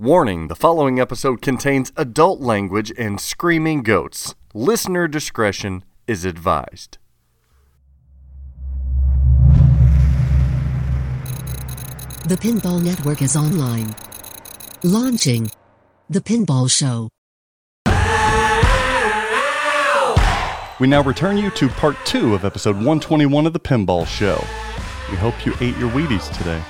Warning the following episode contains adult language and screaming goats. Listener discretion is advised. The Pinball Network is online. Launching The Pinball Show. We now return you to part two of episode 121 of The Pinball Show. We hope you ate your Wheaties today.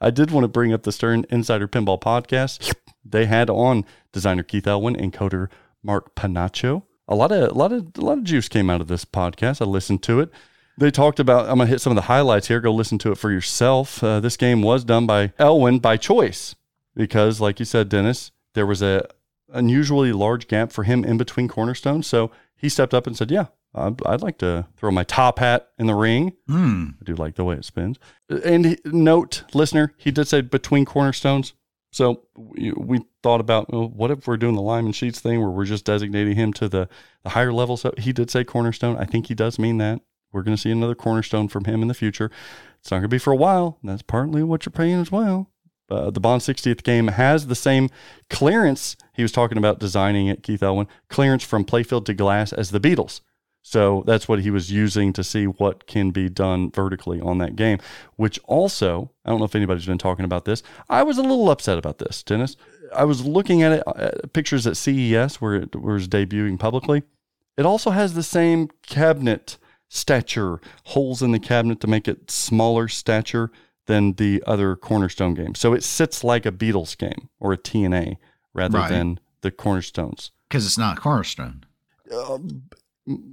I did want to bring up the Stern Insider Pinball podcast. They had on designer Keith Elwin and coder Mark Panaccio. A lot of a lot of a lot of juice came out of this podcast. I listened to it. They talked about. I'm gonna hit some of the highlights here. Go listen to it for yourself. Uh, this game was done by Elwin by choice because, like you said, Dennis, there was a unusually large gap for him in between cornerstones. So he stepped up and said, "Yeah, I'd, I'd like to throw my top hat in the ring. Hmm. I do like the way it spins." And he, note, listener, he did say between cornerstones. So we, we thought about well, what if we're doing the Lyman Sheats thing where we're just designating him to the, the higher level. So he did say cornerstone. I think he does mean that. We're going to see another cornerstone from him in the future. It's not going to be for a while. That's partly what you're paying as well. Uh, the Bond 60th game has the same clearance. He was talking about designing it, Keith Elwin, clearance from playfield to glass as the Beatles. So that's what he was using to see what can be done vertically on that game, which also, I don't know if anybody's been talking about this. I was a little upset about this, Dennis. I was looking at it, uh, pictures at CES where it was debuting publicly. It also has the same cabinet stature, holes in the cabinet to make it smaller stature than the other Cornerstone game. So it sits like a Beatles game or a TNA rather Right. than the Cornerstones. Because it's not Cornerstone.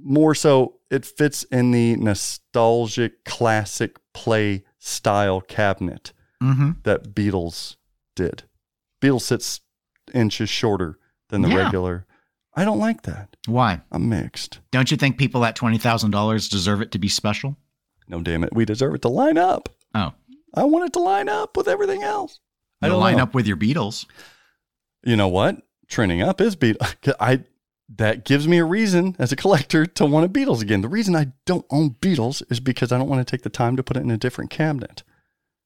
More so it fits in the nostalgic classic play style cabinet Mm-hmm. that Beatles did. Beatles sits inches shorter than the Yeah. regular. I don't like that. Why? I'm mixed. Don't you think people at twenty thousand dollars deserve it to be special? No, damn it. We deserve it to line up. Oh, I want it to line up with everything else. I don't line know. up with your Beatles. You know what? Trending up is beat. I that gives me a reason as a collector to want a Beatles again. The reason I don't own Beatles is because I don't want to take the time to put it in a different cabinet.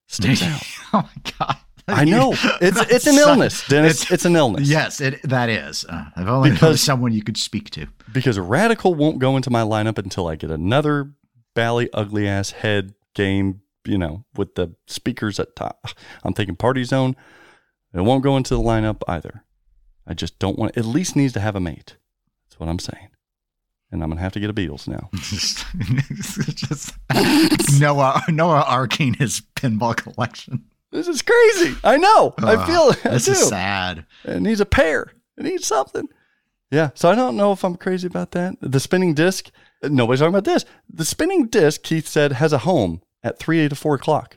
Sticks out. oh my god! I know it's it's an illness, Dennis. It's, it's an illness. Yes, it that is. Uh, I've only Because- someone you could speak to. because Radical won't go into my lineup until I get another bally ugly ass head game. You know, with the speakers at top. I'm thinking Party Zone. It won't go into the lineup either. I just don't want. It at least needs to have a mate. That's what I'm saying. And I'm gonna have to get a Beatles now. just, just Noah Noah Arcane his pinball collection. This is crazy. I know. I feel it. This is sad. It needs a pair. It needs something. Yeah. So I don't know if I'm crazy about that. The spinning disc, nobody's talking about this. The spinning disc, Keith said, has a home at 3 to 4 o'clock.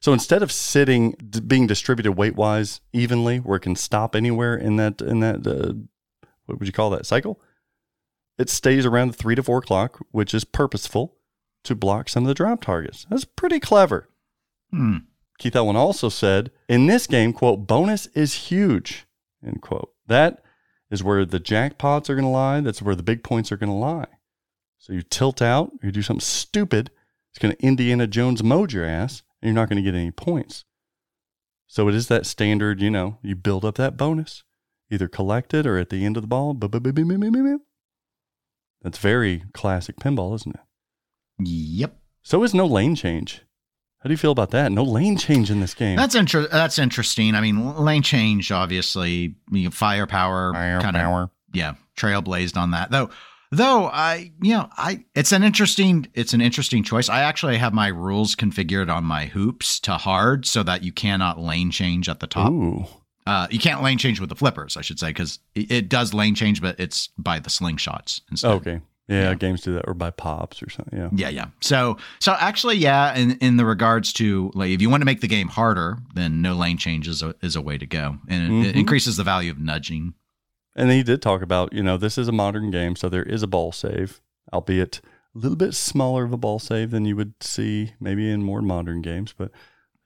So instead of sitting, being distributed weight wise evenly, where it can stop anywhere in that, in that, uh, what would you call that cycle? It stays around the 3 to 4 o'clock, which is purposeful to block some of the drop targets. That's pretty clever. Hmm. Keith Elwin also said, in this game, quote, bonus is huge, end quote. That is where the jackpots are going to lie. That's where the big points are going to lie. So you tilt out, you do something stupid, it's going to Indiana Jones mode your ass, and you're not going to get any points. So it is that standard, you know, you build up that bonus, either collect it or at the end of the ball. That's very classic pinball, isn't it? Yep. So is no lane change. How do you feel about that? No lane change in this game. That's inter- That's interesting. I mean, lane change, obviously, you know, firepower, kind of, yeah, trailblazed on that. Though, though I, you know, I, it's an interesting, it's an interesting choice. I actually have my rules configured on my hoops to hard so that you cannot lane change at the top. Ooh. Uh, you can't lane change with the flippers, I should say, because it, it does lane change, but it's by the slingshots instead. Okay. Yeah, Yeah. games do that or by pops or something. Yeah. Yeah, yeah. So, so actually, yeah. In in the regards to like, if you want to make the game harder, then no lane change is a, is a way to go, and it, it Mhm. increases the value of nudging. And he did talk about, you know, this is a modern game, so there is a ball save, albeit a little bit smaller of a ball save than you would see maybe in more modern games, but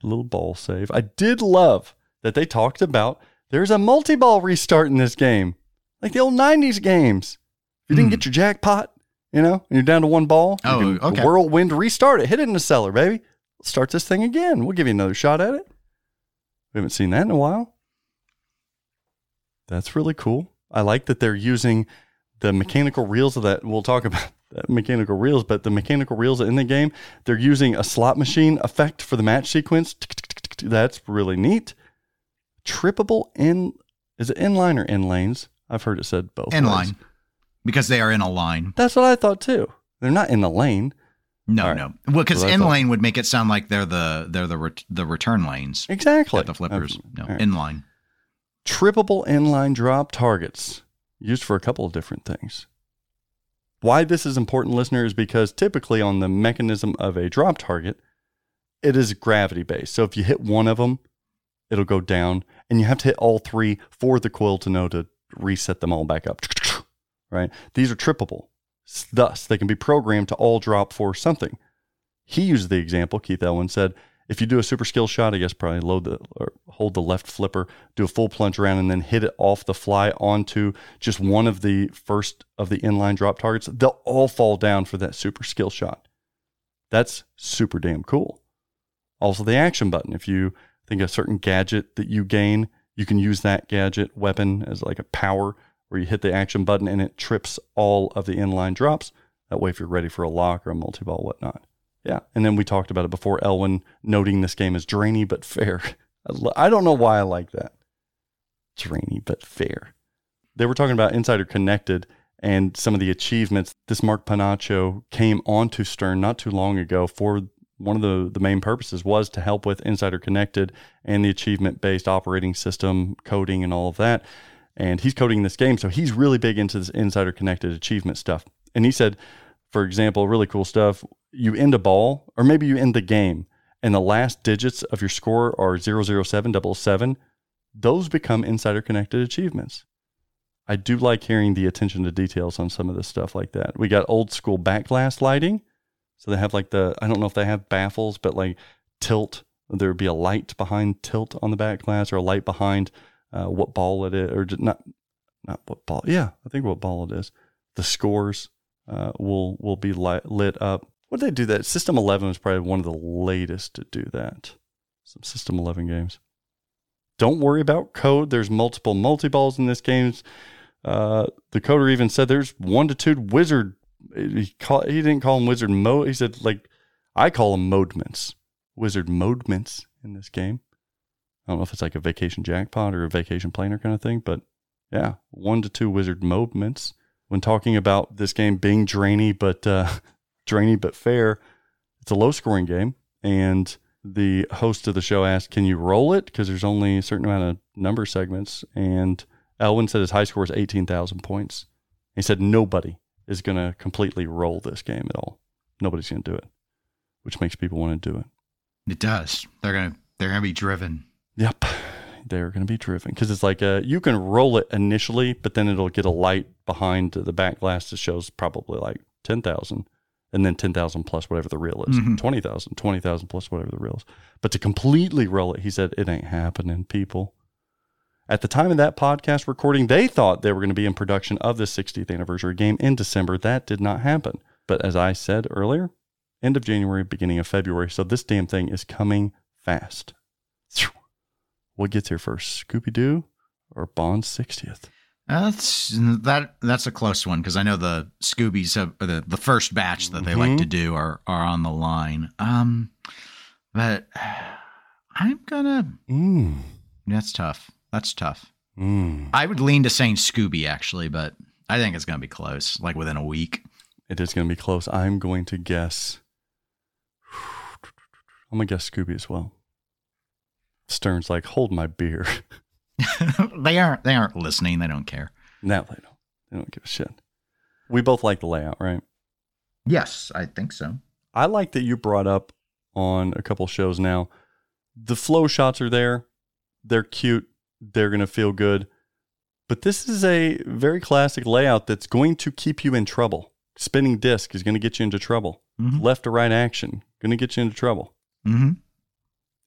a little ball save. I did love that they talked about there's a multi ball restart in this game, like the old 90s games. If you didn't Hmm. get your jackpot, you know, and you're down to one ball, you Oh, can okay. whirlwind restart it, hit it in the cellar, baby. start this thing again. We'll give you another shot at it. We haven't seen that in a while. That's really cool. I like that they're using the mechanical reels of that. We'll talk about mechanical reels, but the mechanical reels in the game, they're using a slot machine effect for the match sequence. That's really neat. Trippable in is it inline or in lanes? I've heard it said both. In line. Because they are in a line. That's what I thought too. They're not in the lane. No, right. no. Well, because in lane would make it sound like they're the they're the ret- the return lanes. Exactly. The flippers. Uh, No, right. in line. trippable inline drop targets used for a couple of different things. Why this is important, listener, is because typically on the mechanism of a drop target, it is gravity based. So if you hit one of them, it'll go down, and you have to hit all three for the coil to know to reset them all back up. Right? These are trippable. Thus, they can be programmed to all drop for something. He used the example, Keith Elwin said, if you do a super skill shot, I guess probably load the or hold the left flipper, do a full plunge around, and then hit it off the fly onto just one of the first of the inline drop targets, they'll all fall down for that super skill shot. That's super damn cool. Also, the action button. If you think a certain gadget that you gain, you can use that gadget weapon as like a power where you hit the action button and it trips all of the inline drops. That way, if you're ready for a lock or a multi ball, whatnot. Yeah. And then we talked about it before, Elwin noting this game as drainy but fair. I don't know why I like that. Drainy but fair. They were talking about Insider Connected and some of the achievements. This Mark Panacho came onto Stern not too long ago for one of the, the main purposes was to help with Insider Connected and the achievement based operating system coding and all of that. And he's coding this game, so he's really big into this Insider Connected achievement stuff. And he said, for example, really cool stuff. You end a ball, or maybe you end the game, and the last digits of your score are 007, 007. Those become Insider Connected achievements. I do like hearing the attention to details on some of this stuff like that. We got old school back glass lighting. So they have like the, I don't know if they have baffles, but like tilt. There would be a light behind tilt on the back glass or a light behind uh, what ball it is, or not, not what ball. Yeah, I think what ball it is. The scores uh, will will be light, lit up. What did they do that? System 11 was probably one of the latest to do that. Some System 11 games. Don't worry about code. There's multiple multi balls in this game. Uh, the coder even said there's one to two wizard. He call, he didn't call them wizard mode. He said like I call him modements, wizard modements in this game. I don't know if it's like a vacation jackpot or a vacation planner kind of thing, but yeah, one to two wizard modements. When talking about this game being drainy but uh, drainy but fair, it's a low scoring game, and the host of the show asked, "Can you roll it?" Because there's only a certain amount of number segments, and Elwin said his high score is eighteen thousand points. He said nobody is going to completely roll this game at all. Nobody's going to do it, which makes people want to do it. It does. They're gonna they're gonna be driven. Yep. They're going to be driven because it's like uh you can roll it initially, but then it'll get a light behind the back glass that shows probably like 10,000 and then 10,000 plus whatever the reel is, Mhm. 20,000, 20,000 plus whatever the reel is. But to completely roll it, he said, it ain't happening, people. At the time of that podcast recording, they thought they were going to be in production of the 60th anniversary game in December. That did not happen. But as I said earlier, end of January, beginning of February. So this damn thing is coming fast. What gets here first, Scooby Doo or Bond's 60th? That's that. That's a close one because I know the Scoobies have the the first batch that they like Mhm. to do are are on the line. Um, but I'm gonna. Mm. That's tough. That's tough. Mm. I would lean to saying Scooby actually, but I think it's gonna be close, like within a week. It is going to be close. I'm going to guess. I'm going to guess Scooby as well. Stern's like, hold my beer. they aren't. They aren't listening. They don't care. now they don't. They don't give a shit. We both like the layout, right? Yes, I think so. I like that you brought up on a couple shows now. The flow shots are there. They're cute. They're going to feel good. But this is a very classic layout that's going to keep you in trouble. Spinning disc is going to get you into trouble. Mhm. Left to right action going to get you into trouble. Mm-hmm.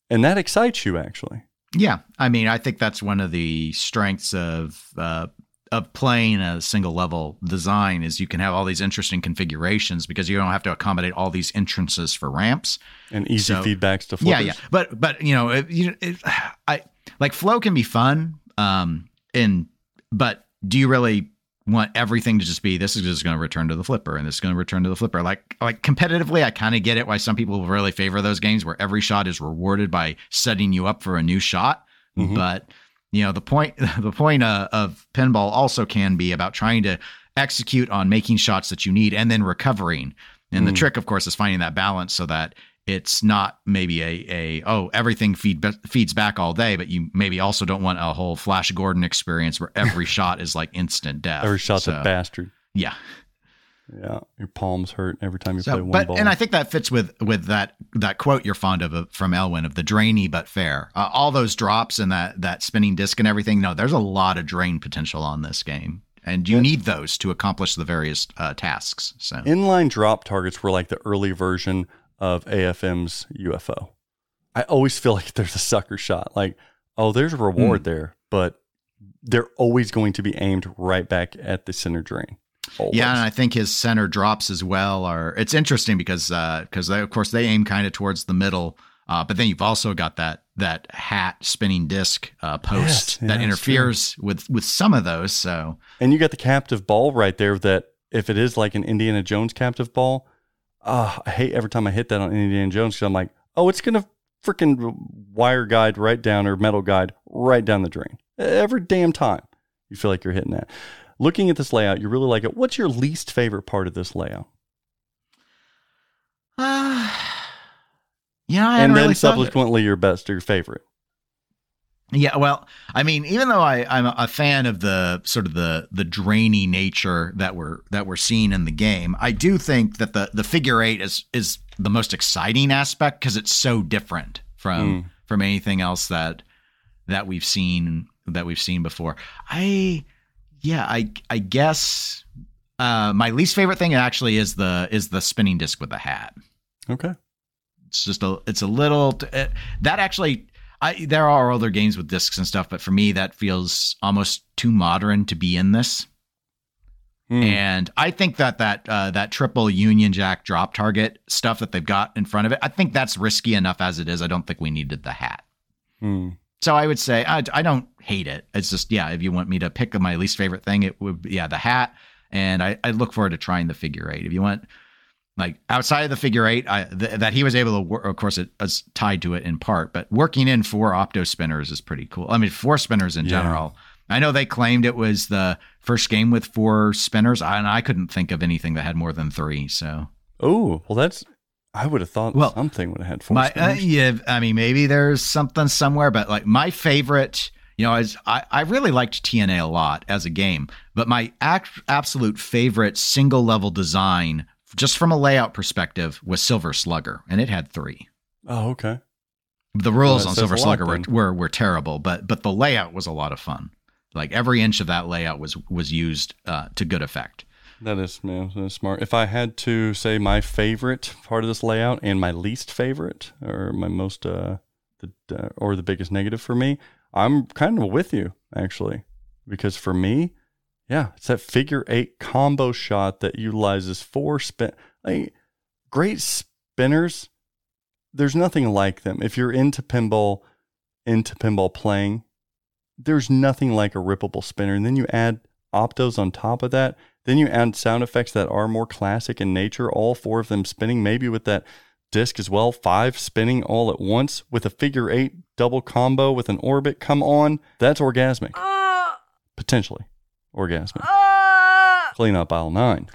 And that excites you actually. Yeah, I mean, I think that's one of the strengths of uh, of playing a single level design is you can have all these interesting configurations because you don't have to accommodate all these entrances for ramps and easy So- feedbacks to flow. yeah yeah but but you know it, you, it, i like flow can be fun um and but do you really want everything to just be this is just going to return to the flipper and this is going to return to the flipper like like competitively i kind of get it why some people really favor those games where every shot is rewarded by setting you up for a new shot Mhm. but you know the point the point uh, of pinball also can be about trying to execute on making shots that you need and then recovering and the Mm. trick of course is finding that balance so that it's not maybe a, a oh everything feed, feeds back all day but you maybe also don't want a whole flash gordon experience where every shot is like instant death Every shot's So, a bastard. yeah Yeah, your palms hurt every time you so, play one but ball. and I think that fits with with that that quote you're fond of from Elwin of the drainy but fair. Uh, all those drops and that that spinning disc and everything. No, there's a lot of drain potential on this game, and you Yeah. need those to accomplish the various uh, tasks. So Inline drop targets were like the early version of AFM's UFO. I always feel like there's a sucker shot. Like, oh, there's a reward there, but they're always going to be aimed right back at the center drain. Always. yeah, and I think his center drops as well are. It's interesting because because they of course they aim kind of towards the middle. Uh, but then you've also got that that hat spinning disc uh, post Yes, yeah, that that's interferes with with some of those. So And you got the captive ball right there that if it is like an Indiana Jones captive ball, ah, I hate every time I hit that on Indiana Jones because I'm like, oh, it's going to freaking wire guide right down or metal guide right down the drain. Every damn time you feel like you're hitting that. Looking at this layout, you really like it. What's your least favorite part of this layout? Uh, yeah, I and then really thought of it. subsequently your best or your favorite. Yeah, well, I mean, even though I, I'm a fan of the sort of the the drainy nature that we're that we're seeing in the game, I do think that the the figure eight is is the most exciting aspect because it's so different from Mm. from anything else that that we've seen that we've seen before. I yeah, I I guess uh, my least favorite thing actually is the is the spinning disc with the hat Okay. it's just a it's a little uh, that actually I there are other games with discs and stuff but for me that feels almost too modern to be in this Hmm. and I think that that uh, that triple Union Jack drop target stuff that they've got in front of it I think that's risky enough as it is I don't think we needed the hat Hmm. So I would say I, I don't hate it it's just yeah if you want me to pick my least favorite thing it would be yeah the hat and I, I look forward to trying the figure eight if you want like outside of the figure eight, I, th- that he was able to work. Of course, it is tied to it in part, but working in four opto spinners is pretty cool. I mean, four spinners in Yeah. general. I know they claimed it was the first game with four spinners, and I couldn't think of anything that had more than three. So, Oh, well, that's. I would have thought Well, something would have had four my uh, yeah, I mean, maybe there's something somewhere, but like my favorite, you know, is I, I really liked TNA a lot as a game, but my act, absolute favorite single level design, just from a layout perspective, was Silver Slugger, and it had three. Oh, okay. The rules that on Silver Slugger were, were were terrible, but but the layout was a lot of fun. Like every inch of that layout was was used uh, to good effect. That is, man, that is smart. If I had to say my favorite part of this layout and my least favorite, or my most, uh, the, uh, or the biggest negative for me, I'm kind of with you actually, because for me, yeah, it's that figure eight combo shot that utilizes four spin. Like, great spinners, there's nothing like them. If you're into pinball, into pinball playing, there's nothing like a rippable spinner. And then you add optos on top of that. Then you add sound effects that are more classic in nature, all four of them spinning, maybe with that disc as well, five spinning all at once with a figure eight double combo with an orbit. Come on, that's orgasmic. Uh. Potentially orgasmic. Uh. Clean up aisle nine.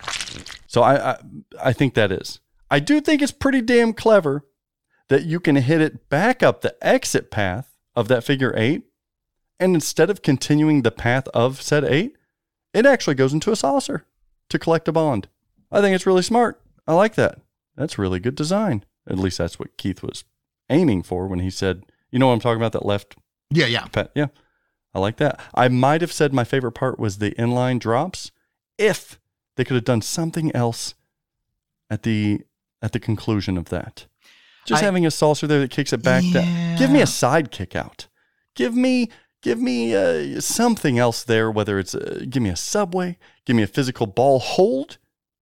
So I, I I think that is. I do think it's pretty damn clever that you can hit it back up the exit path of that figure eight, and instead of continuing the path of said eight, it actually goes into a saucer to collect a bond. I think it's really smart. I like that. That's really good design. At least that's what Keith was aiming for when he said, you know what I'm talking about, that left Yeah, yeah. pat. Yeah. I like that. I might have said my favorite part was the inline drops if they could have done something else at the at the conclusion of that. Just I- having a saucer there that kicks it back down. Give me a side kick out. Give me give me uh, something else there, whether it's uh, give me a subway, give me a physical ball hold,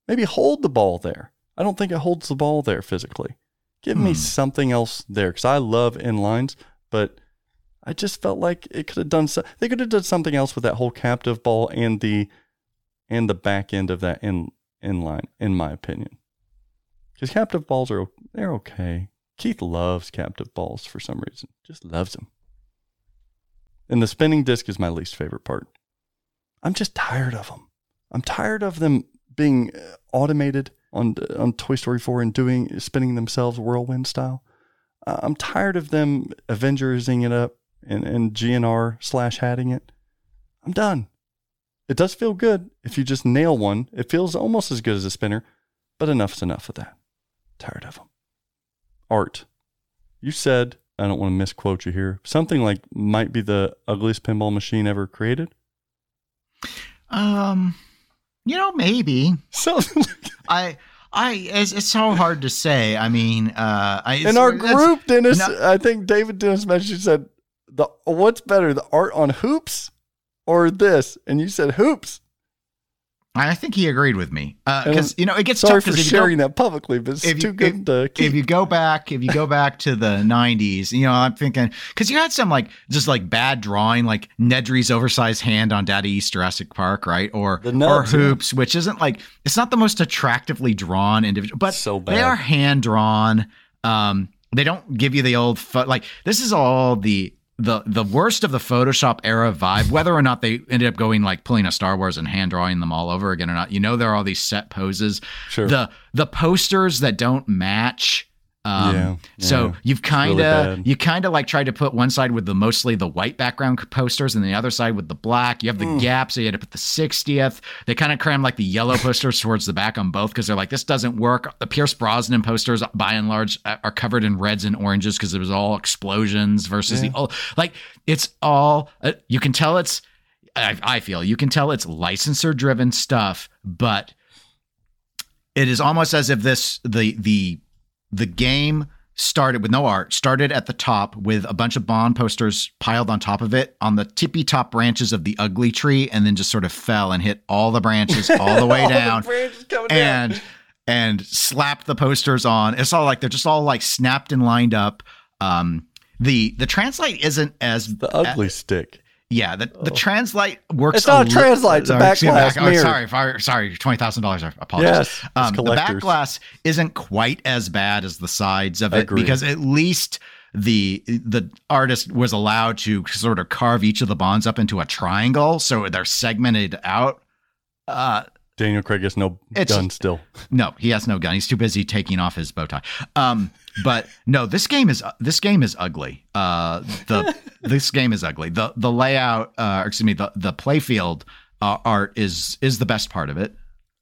maybe hold the ball there. I don't think it holds the ball there physically. Give me Hmm. something else there because I love inlines, but I just felt like it could have done. So- they could have done something else with that whole captive ball and the and the back end of that in inline, in my opinion. Because captive balls are they're okay. Keith loves captive balls for some reason, just loves them. And the spinning disc is my least favorite part. I'm just tired of them. I'm tired of them being uh, automated on on Toy Story 4 and doing spinning themselves whirlwind style. Uh, I'm tired of them Avengersing it up and, and GNR slash hatting it. I'm done. It does feel good if you just nail one. It feels almost as good as a spinner, but enough's enough of that. Tired of them. Art. You said, I don't want to misquote you here, something like might be the ugliest pinball machine ever created. Um, you know, maybe like I. I it's, it's so hard to say. I mean, uh, I, in our group, Dennis, no- I think David Dennis mentioned said the what's better, the art on hoops or this? And you said hoops. I think he agreed with me because you know it gets Sorry tough for because you go- sharing that publicly, but it's if you- too good to keep. if you go back, if you go back to the '90s, you know, I'm thinking because you had some like just like bad drawing, like Nedry's oversized hand on Data East Jurassic Park, right? Or The or nubs, yeah. hoops, which isn't like it's not the most attractively drawn individual, but So they are hand drawn. Um, they don't give you the old pho- like this is all the the the worst of the Photoshop era vibe. Whether or not they ended up going like pulling a Star Wars and hand drawing them all over again or not, you know, there are all these set poses Sure. the the posters that don't match. Um, Yeah, so yeah. you've kind of bad. you kind of like tried to put one side with the mostly the white background posters and the other side with the black. You have the Mm. gap, so you had to put the 60th. They kind of cram like the yellow posters towards the back on both because they're like this doesn't work. The Pierce Brosnan posters, by and large, are covered in reds and oranges because it was all explosions versus the old. Like it's all uh, you can tell it's. I, I feel you can tell it's licensor driven stuff, but it is almost as if this the the the game started with no art started at the top with a bunch of bond posters piled on top of it on the tippy top branches of the ugly tree and then just sort of fell and hit all the branches all the way down and and slapped the posters on. It's all like they're just all like snapped and lined up. Um the the translite isn't as the ugly stick. Yeah, the, the translite works. It's not a li- it's a back- oh, sorry, sorry, sorry, twenty thousand dollars. I apologize. Yes, um, the collectors. backglass isn't quite as bad as the sides of it Agreed. because at least the the artist was allowed to sort of carve each of the bonds up into a triangle, so they're segmented out. Uh, Daniel Craig has no gun still. no, he has no gun. He's too busy taking off his bow tie. Um, but no, this game is this game is ugly. Uh, the this game is ugly. The the layout, uh, excuse me, the the playfield uh, art is is the best part of it.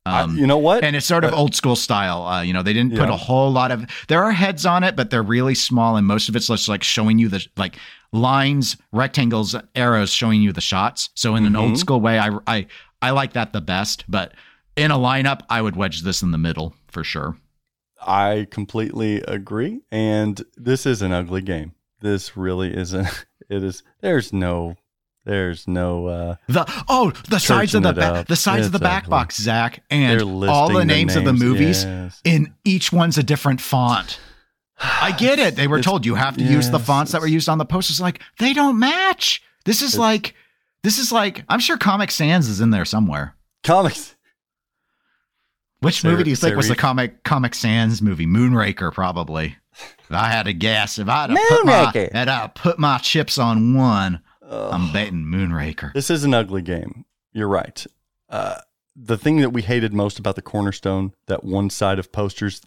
I- Um, you know what? and it's sort of old school style. Uh, you know, they didn't put Yeah. a whole lot of. There are heads on it, but they're really small, and most of it's just like showing you the like lines, rectangles, arrows showing you the shots. So in an Mhm. old school way, I I I like that the best. But in a lineup, I would wedge this in the middle for sure. I completely agree. And this is an ugly game. This really isn't. It is. There's no. There's no. uh The oh, the sides of the ba- the sides of the back ugly. box, Zach, and all the names, of the movies. Yes. In each one's a different font. I get it. They were It's- told you have to use the fonts that were used on the posters. Like they don't match. This is like, this is like. I'm sure Comic Sans is in there somewhere. Comics. Which Sarah- movie do you think was the comic Comic Sans movie? Moonraker, probably. If I had to guess, if I had to put my, had I put my chips on one, Ugh. I'm betting Moonraker. This is an ugly game. You're right. Uh, the thing that we hated most about the Cornerstone, that one side of posters,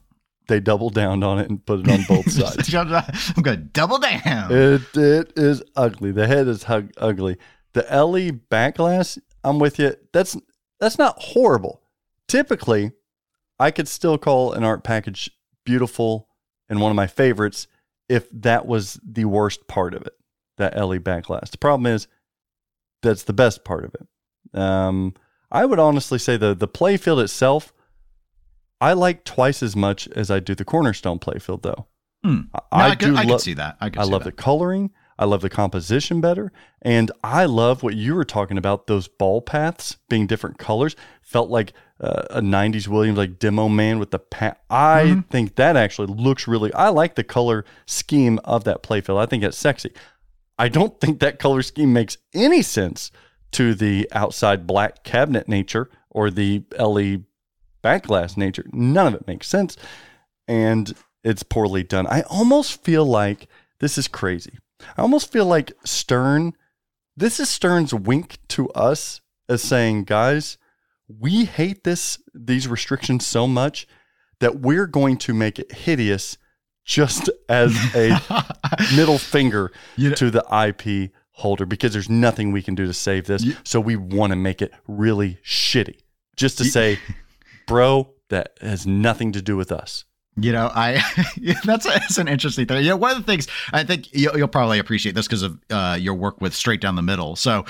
they doubled down on it and put it on both sides. I'm gonna double down. It it is ugly. The head is hug, ugly. The LE backglass, I'm with you. That's that's not horrible. Typically, I could still call an art package beautiful and one of my favorites if that was the worst part of it. That LE backglass. The problem is that's the best part of it. Um, I would honestly say the the playfield itself, I like twice as much as I do the cornerstone playfield though. I, No, I could- do I lo- can see that. I, I see love that. the coloring. I love the composition better. And I love what you were talking about those ball paths being different colors. Felt like uh, a 90s Williams, like demo man with the path. I Mm-hmm. think that actually looks really, I like the color scheme of that playfield. I think it's sexy. I don't think that color scheme makes any sense to the outside black cabinet nature or the LE back glass nature. None of it makes sense. And it's poorly done. I almost feel like this is crazy. I almost feel like Stern, this is Stern's wink to us as saying, guys, we hate this these restrictions so much that we're going to make it hideous just as a middle finger You know- to the IP holder because there's nothing we can do to save this. so we want to make it really shitty. Just to say, bro, that has nothing to do with us. You know, I yeah, that's that's an interesting thing. You know, one of the things I think you'll, you'll probably appreciate this because of uh, your work with Straight Down the Middle. So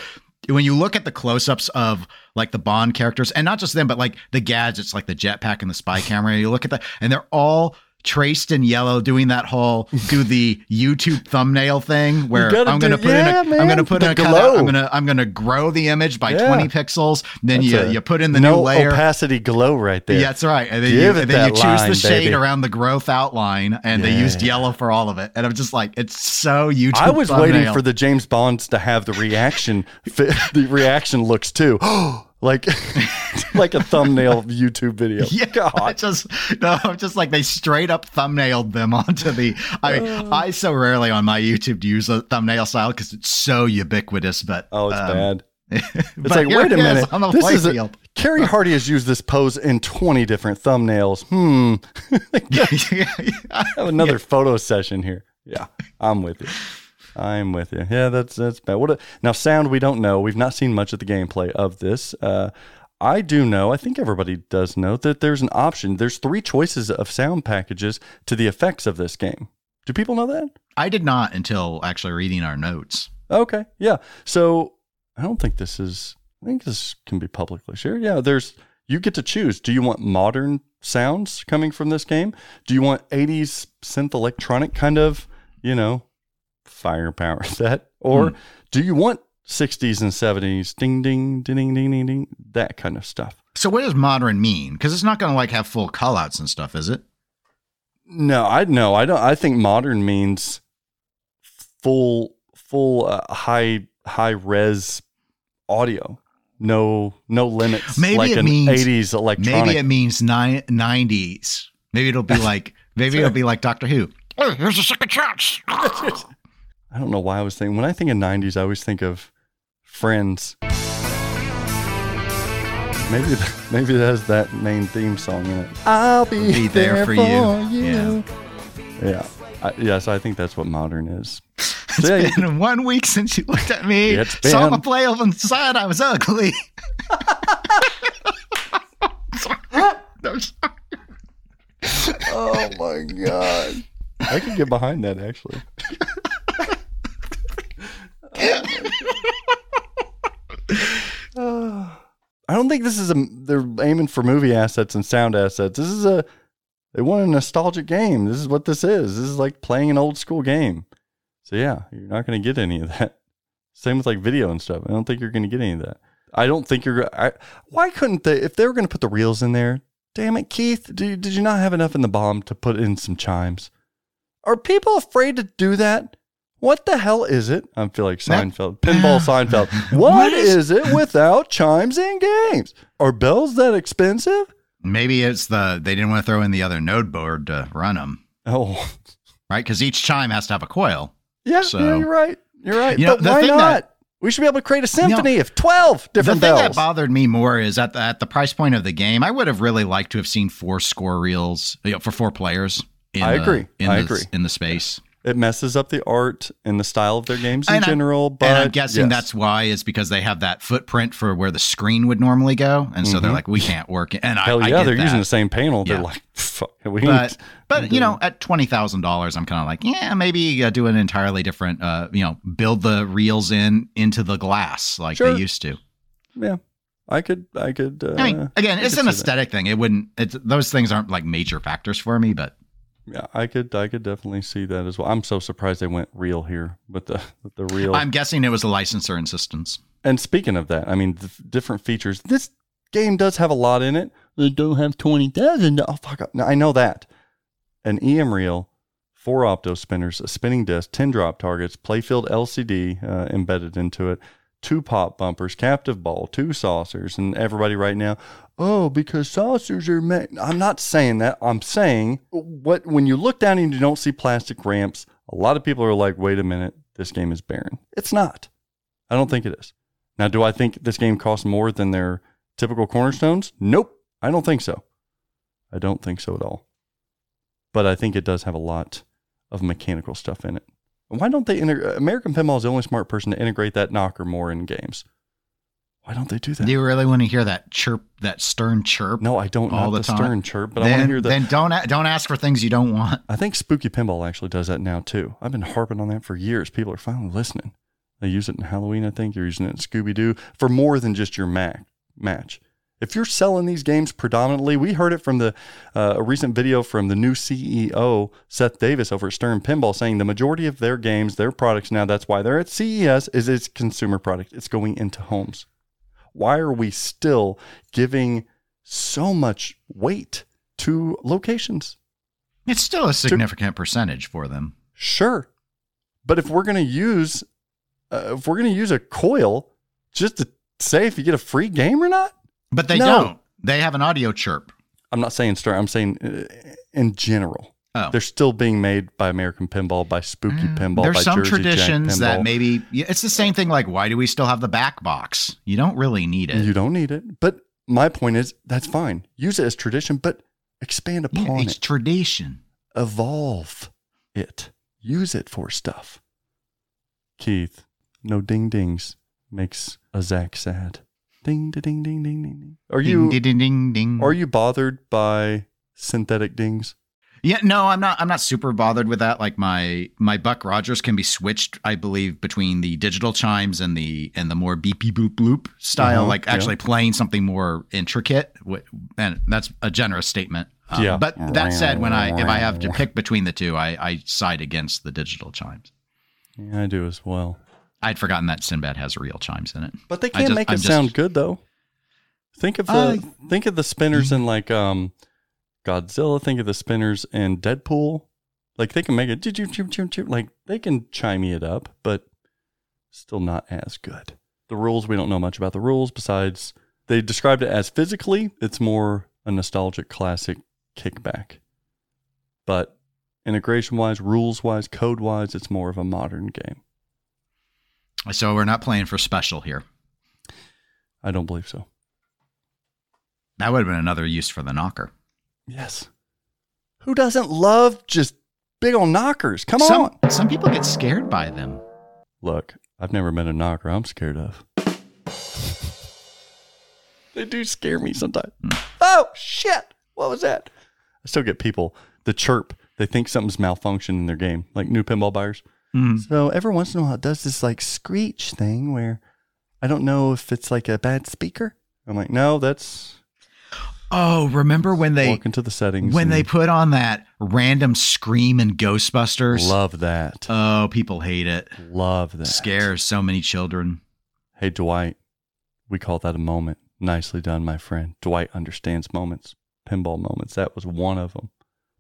when you look at the close-ups of like the Bond characters, and not just them, but like the gadgets, like the jetpack and the spy camera, you look at that, and they're all traced in yellow, doing that whole do the YouTube thumbnail thing where I'm going to put yeah, in a, am going to put the in a cutout, glow. I'm going to I'm going to grow the image by Yeah. 20 pixels. Then That's you a you put in the no new layer. opacity glow right there. Yeah, that's right. And then, Give you, and then you choose line, the shade baby. around the growth outline, and they used yellow for all of it. And I'm just like, it's so YouTube. I was waiting for the James Bonds to have the reaction. the reaction looks too like like a thumbnail YouTube video. Yeah, God. I just no, I'm just like they straight up thumbnailed them onto the. I mean, I so rarely on my YouTube to use a thumbnail style because it's so ubiquitous. But Oh, it's um, bad. It's like, wait a minute. the this is a, playfield. Carrie Hardy has used this pose in 20 different thumbnails. Hmm. I have another photo session here. Yeah, I'm with you. I'm with you. Yeah, that's that's bad. What a, now sound we don't know. We've not seen much of the gameplay of this. Uh, I do know. I think everybody does know that there's an option. There's three choices of sound packages to the effects of this game. Do people know that? I did not until actually reading our notes. Okay. Yeah. So I don't think this is, I think this can be publicly shared. Yeah. There's, you get to choose. Do you want modern sounds coming from this game? Do you want 80s synth electronic kind of, you know, firepower set? Or do you want 60s and 70s ding, ding, ding, ding, ding, ding, ding, that kind of stuff? So what does modern mean? Because it's not going to like have full callouts and stuff, is it? No, I no, I don't. I think modern means full, full uh, high, high res audio. No, no limits. Maybe like it an means- '80s electronic. Maybe it means ni- 90s. Maybe it'll be like maybe it'll be like Doctor Who. Oh, here's a second chance. I don't know why I was thinking. When I think of '90s, I always think of Friends. Maybe, maybe it has that main theme song in it. I'll be, Be there for you. you. Yeah. I, yes, I think that's what modern is. It's So, yeah, you- been one week since you looked at me, It's saw been- Saw my play of and decided I was ugly. I'm sorry. Oh my god. I can get behind that actually. I don't think this is a they're aiming for movie assets and sound assets. This is a they want a nostalgic game. This is what this is. This is like playing an old school game. So yeah, you're not going to get any of that. Same with like video and stuff. I don't think you're going to get any of that. I don't think you're. I, why couldn't they? If they were going to put the reels in there, damn it, Keith, did you, did you not have enough in the bomb to put in some chimes? Are people afraid to do that? What the hell is it? I feel like Seinfeld, pinball Seinfeld. what is- is it without chimes and games? Are bells that expensive? Maybe it's the they didn't want to throw in the other node board to run them, Oh, right? Because each chime has to have a coil. yeah, So- yeah, you're right. You're right. You but the why not? that- we should be able to create a symphony of 12 different the thing bells. that bothered me more is at the, at the price point of the game, I would have really liked to have seen four score reels you know, for four players. In I the- agree. In I the, agree. In the space, it messes up the art and the style of their games in And I'm- general. but and I'm guessing yes. that's why is because they have that footprint for where the screen would normally go, and so they're Mhm. like, we can't work it. And I, hell I yeah, get they're that. using the same panel. They're like, fuck, we but but you know at twenty thousand dollars i'm kind of like yeah maybe uh, do an entirely different uh you know build the reels in into the glass like Sure. they used to yeah, I could, I could. Uh, i mean again I it's an see that. aesthetic thing it wouldn't it's those things aren't like major factors for me but Yeah, I could I could definitely see that as well. I'm so surprised they went real here with the with the reel. I'm guessing it was a licensor insistence. and speaking of that, I mean, different features. This game does have a lot in it. They don't have twenty thousand. Oh fuck! No, I know that. An EM reel, four opto spinners, a spinning disc, ten drop targets, playfield LCD uh, embedded into it, two pop bumpers, captive ball, two saucers, and everybody right now. Oh, because saucers are made. I'm not saying that. I'm saying what when you look down and you don't see plastic ramps, a lot of people are like, wait a minute, this game is barren. It's not. I don't think it is. Now, do I think this game costs more than their typical cornerstones? Nope. I don't think so. I don't think so at all. But I think it does have a lot of mechanical stuff in it. Why don't they integrate? American Pinball is the only smart person to integrate that knocker more in games. Why don't they do that? Do you really want to hear that chirp, that stern chirp? no, I don't all know the the time? stern chirp, but I want to then, hear the. then don't don't ask for things you don't want. I think Spooky Pinball actually does that now too. I've been harping on that for years. People are finally listening. They use it in Halloween, I think. You're using it in Scooby Doo for more than just your mac- match. If you're selling these games predominantly, we heard it from the uh, a recent video from the new CEO Seth Davis over at Stern Pinball saying the majority of their games, their products now, that's why they're at CES, is it's consumer product. It's going into homes. Why are we still giving so much weight to locations? It's still a significant percentage for them. Sure. But if we're going to use uh, if we're going to use a coil just to say if you get a free game or not, But they No. don't. They have an audio chirp. I'm not saying Stern, I'm saying uh, in general. Oh. They're still being made by American Pinball, by Spooky Pinball, There's by some Jersey traditions that maybe it's the same thing. Like, why do we still have the back box? You don't really need it. you don't need it. But my point is that's fine. Use it as tradition, but expand Yeah, upon it's it. tradition. Evolve it. Use it for stuff. Keith, no ding dings makes a Zach sad. Ding ding ding ding ding ding. Are you ding, ding, ding, ding. Are you bothered by synthetic dings? Yeah, no, I'm not. I'm not super bothered with that. Like my my Buck Rogers can be switched, I believe, between the digital chimes and the and the more beepy boop bloop style. Uh-huh, like yeah. actually playing something more intricate, and that's a generous statement. Um, Yeah. But that said, when I if I have to pick between the two, I I side against the digital chimes. Yeah, I do as well. I'd forgotten that Sinbad has real chimes in it. But they can't just- make it I'm just- sound good though. Think of the Uh, think of the spinners in like um Godzilla. Think of the spinners in Deadpool. Like they can make it. Like they can chime it up, but still not as good. The rules we don't know much about the rules besides they described it as physically it's more a nostalgic classic kickback. But integration wise, rules wise, code wise, it's more of a modern game. So we're not playing for special here. I don't believe so. That would have been another use for the knocker. Yes. Who doesn't love just big old knockers? Come some, on. Some people get scared by them. Look, I've never met a knocker I'm scared of. they do scare me sometimes. Hmm. Oh, shit. What was that? I still get people, the chirp, they think something's malfunctioned in their game, like new pinball buyers. Mm. So every once in a while, it does this like screech thing where I don't know if it's like a bad speaker. I'm like, no, that's Oh, remember when they walk into the settings. when they put on that random scream in Ghostbusters? love that. Oh, people hate it. love that. Scares so many children. Hey, Dwight, we call that a moment. Nicely done, my friend. Dwight understands moments, pinball moments. That was one of them.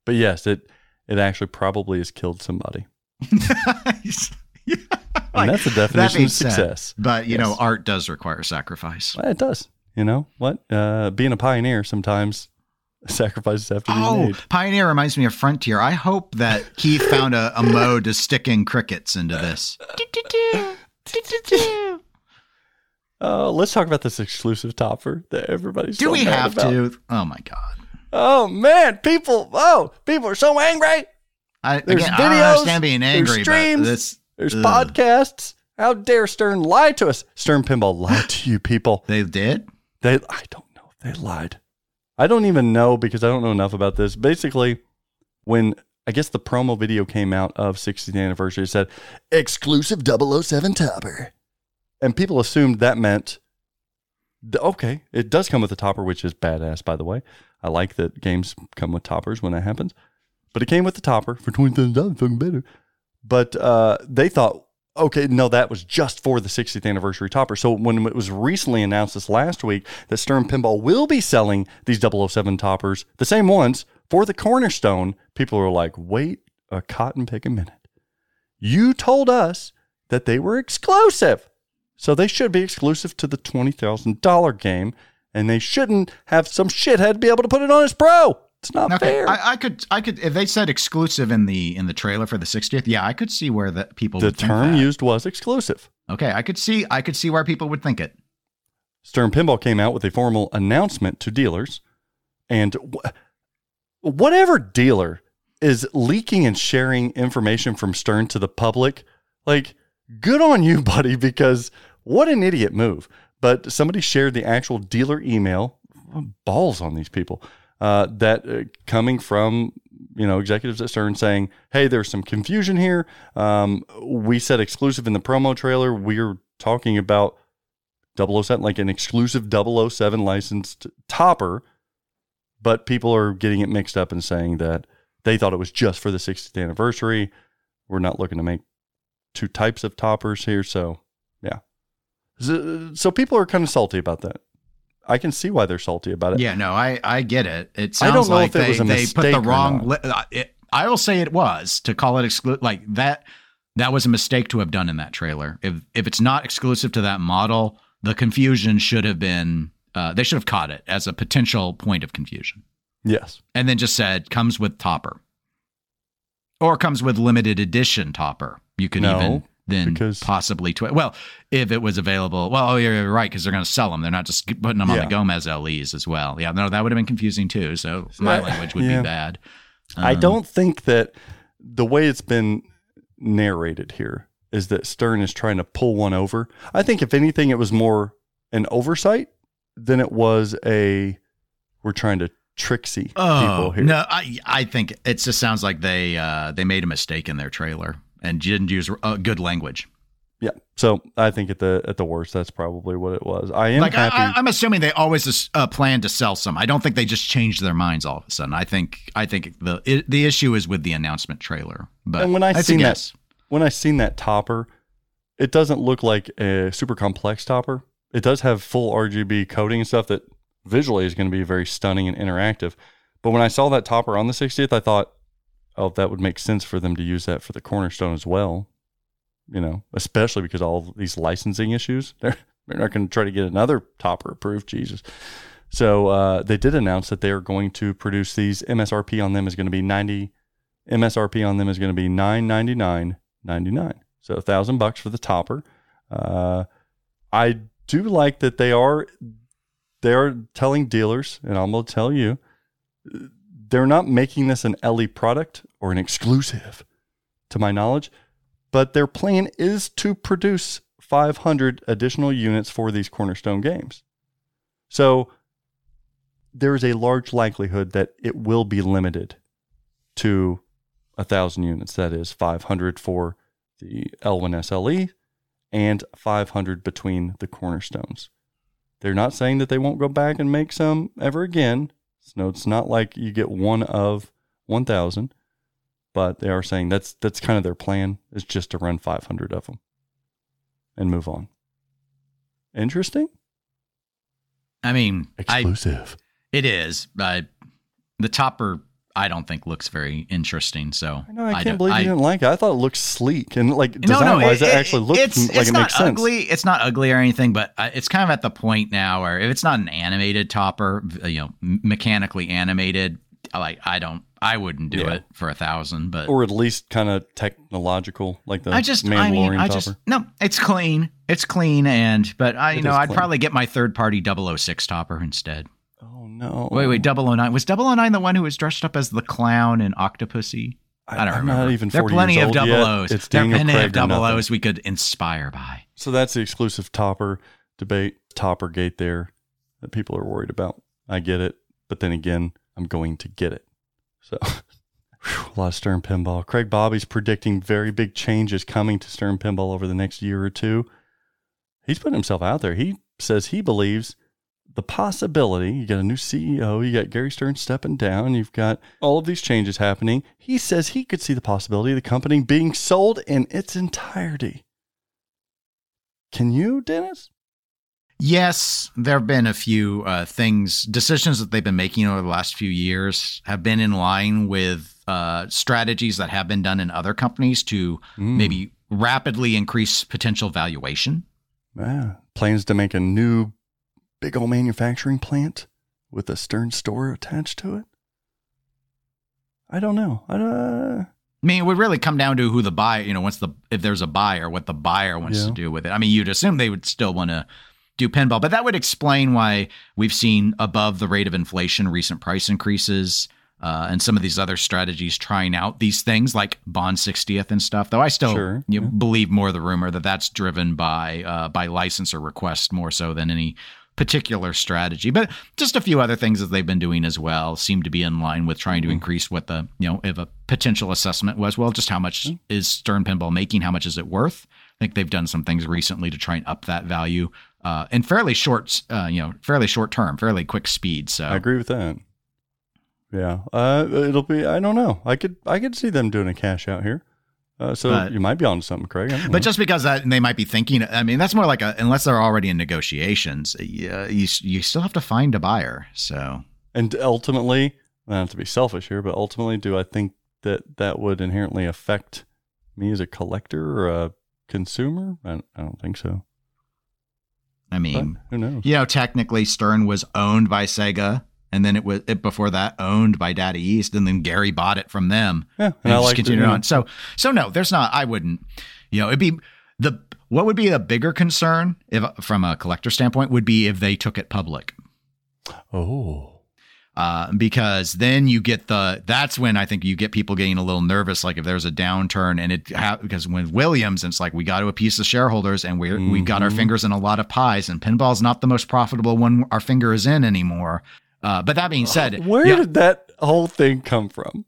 But yes, it it actually probably has killed somebody. And that's the definition being of success. But you know, art does require sacrifice. Well, it does. You know what? Uh, being a pioneer, sometimes sacrifices have to be Oh, made. Pioneer reminds me of Frontier. I hope that Keith found a, a mode to stick in crickets into this. Uh, let's talk about this exclusive topper that everybody's Do so we have about. to? Oh my god! Oh man, people! Oh, people are so angry. I, There's again, I videos, understand being there's angry, streams, but this There's Ugh. podcasts. How dare Stern lie to us? Stern Pinball lied to you people. they did. They I don't know if they lied. I don't even know because I don't know enough about this. Basically, when I guess the promo video came out of 60th anniversary, it said exclusive 007 topper. And people assumed that meant okay, it does come with a topper, which is badass, by the way. I like that games come with toppers when that happens. But it came with the topper for twenty thousand dollars, fucking better. But uh, they thought, okay, no, that was just for the 60th anniversary topper. So when it was recently announced this last week that Stern Pinball will be selling these 007 toppers, the same ones for the Cornerstone, people were like, wait a cotton pick a minute. You told us that they were exclusive. So they should be exclusive to the $20,000 game, and they shouldn't have some shithead be able to put it on his pro. It's not Okay, fair. I, I could, I could. If they said exclusive in the in the trailer for the 60th, yeah, I could see where the people the would think term that. used was exclusive. Okay, I could see, I could see where people would think it. Stern Pinball came out with a formal announcement to dealers, and wh- whatever dealer is leaking and sharing information from Stern to the public, like, good on you, buddy, because what an idiot move. But somebody shared the actual dealer email, balls on these people, uh, that uh, coming from you know executives at Stern saying, "Hey, there's some confusion here. Um, we said exclusive in the promo trailer. We're talking about 007, like an exclusive 007 licensed topper, but people are getting it mixed up and saying that they thought it was just for the 60th anniversary. We're not looking to make two types of toppers here. So, yeah. So, so people are kind of salty about that. I can see why they're salty about it. Yeah, no, I I get it. It I sounds don't know like if it they, was a they put the wrong. Li- uh, it, I will say it was to call it exclusive. Like that, that was a mistake to have done in that trailer. If if it's not exclusive to that model, the confusion should have been. Uh, they should have caught it as a potential point of confusion, Yes. and then just said comes with topper, or comes with limited edition topper. You could No, even then because- possibly twi- well if it was available well oh you're you're right because they're going to sell them they're not just putting them on Yeah. the gomez le's as well yeah no that would have been confusing too so my I- language would yeah. be bad I Um, don't think that the way it's been narrated here is that Stern is trying to pull one over. I think if anything, it was more an oversight than it was a we're trying to tricksy people oh here. no i i think it just sounds like they uh they made a mistake in their trailer and didn't use uh, good language Yeah. So I think at the at the worst, that's probably what it was. I am like I, happy. I, i'm assuming they always uh, plan to sell some i don't think they just changed their minds all of a sudden i think i think the it, the issue is with the announcement trailer but and when I it's seen guess. that, when I seen that topper, it doesn't look like a super complex topper. It does have full RGB coding and stuff that visually is going to be very stunning and interactive. But when I saw that topper on the 60th, I thought, oh, that would make sense for them to use that for the cornerstone as well. You know, especially because all these licensing issues. They're they're not going to try to get another topper approved. Jesus. So uh, they did announce that they are going to produce these. MSRP on them is going to be 90 MSRP on them is going to be nine ninety nine ninety nine. So a thousand bucks for the topper. Uh, I do like that they are they are telling dealers, and I'm going to tell you, they're not making this an LE product or an exclusive, to my knowledge, but their plan is to produce 500 additional units for these cornerstone games. So there is a large likelihood that it will be limited to a thousand units. That is 500 for the L1 SLE and 500 between the cornerstones. They're not saying that they won't go back and make some ever again. So it's not like you get one of 1,000, but they are saying that's that's kind of their plan is just to run 500 of them and move on. Interesting. i mean i Exclusive. It is. Uh, the topper, I don't think looks very interesting. So I know. I can't don't- believe I- you didn't like it. I thought it looked sleek and like No, design no, wise, it, actually looks it's, like it's it not makes sense. ugly. It's not ugly or anything, but uh, it's kind of at the point now where if it's not an animated topper, you know, mechanically animated, like I don't, I wouldn't do Yeah. it for a thousand. But or at least kind of technological, like the I just, Mandalorian I mean, I topper. just no, it's clean. It's clean, and but I, you know, I'd clean. probably get my third party 006 topper instead. No! Wait, wait, 009 was 009 the one who was dressed up as the clown in Octopussy? I don't I'm remember. Not even there are 40 plenty of double. O's. It's there are plenty Craig of double. O's we could inspire by. So that's the exclusive topper debate, topper gate there that people are worried about. I get it, but then again, I'm going to get it. So whew, a lot of Stern Pinball. Craig Bobbie's predicting very big changes coming to Stern Pinball over the next year or two. He's putting himself out there. He says he believes the possibility you got a new CEO, you got Gary Stern stepping down, you've got all of these changes happening. He says he could see the possibility of the company being sold in its entirety. Can you, Dennis? Yes, there have been a few uh, things, decisions that they've been making over the last few years have been in line with uh, strategies that have been done in other companies to Mm. maybe rapidly increase potential valuation. Yeah. Plans to make a new big old manufacturing plant with a Stern store attached to it? I don't know. I don't, uh, I mean, it would really come down to who the buyer, you know, once the if there's a buyer, what the buyer wants Yeah. to do with it. I mean, you'd assume they would still want to do pinball, but that would explain why we've seen above the rate of inflation recent price increases. Uh, and some of these other strategies trying out these things like Bond 60th and stuff. Though I still Sure, you yeah. believe more the rumor that that's driven by uh, by license or request more so than any particular strategy. But just a few other things that they've been doing as well seem to be in line with trying to Mm-hmm. increase what the you know if a potential assessment was. Well, just how much Mm-hmm. is Stern Pinball making? How much is it worth? I think they've done some things recently to try and up that value uh, in fairly short, uh, you know, fairly short term, fairly quick speed. So I agree with that. Yeah. Uh, it'll be, I don't know. I could, I could see them doing a cash out here. Uh, so But- you might be on something, Craig. Don't know. But just because that they might be thinking, I mean, that's more like a unless they're already in negotiations, yeah, you you still have to find a buyer. So And ultimately, not to be selfish here, but ultimately, do I think that that would inherently affect me as a collector or a consumer? I, I don't think so. I But mean, who knows? you know, technically Stern was owned by Sega, and then it was it, before that owned by Data East, and then Gary bought it from them. Yeah, and, and I just continued know, on. So so no, there's not. I wouldn't. You know, it'd be the what would be a bigger concern if from a collector standpoint would be if they took it public. Oh, uh, because then you get the that's when I think you get people getting a little nervous. Like if there's a downturn and it ha- because when Williams, it's like we got to appease the shareholders and we're we got our Mhm. fingers in a lot of pies and pinball's not the most profitable one our finger is in anymore. Uh, but that being said, where yeah, did that whole thing come from?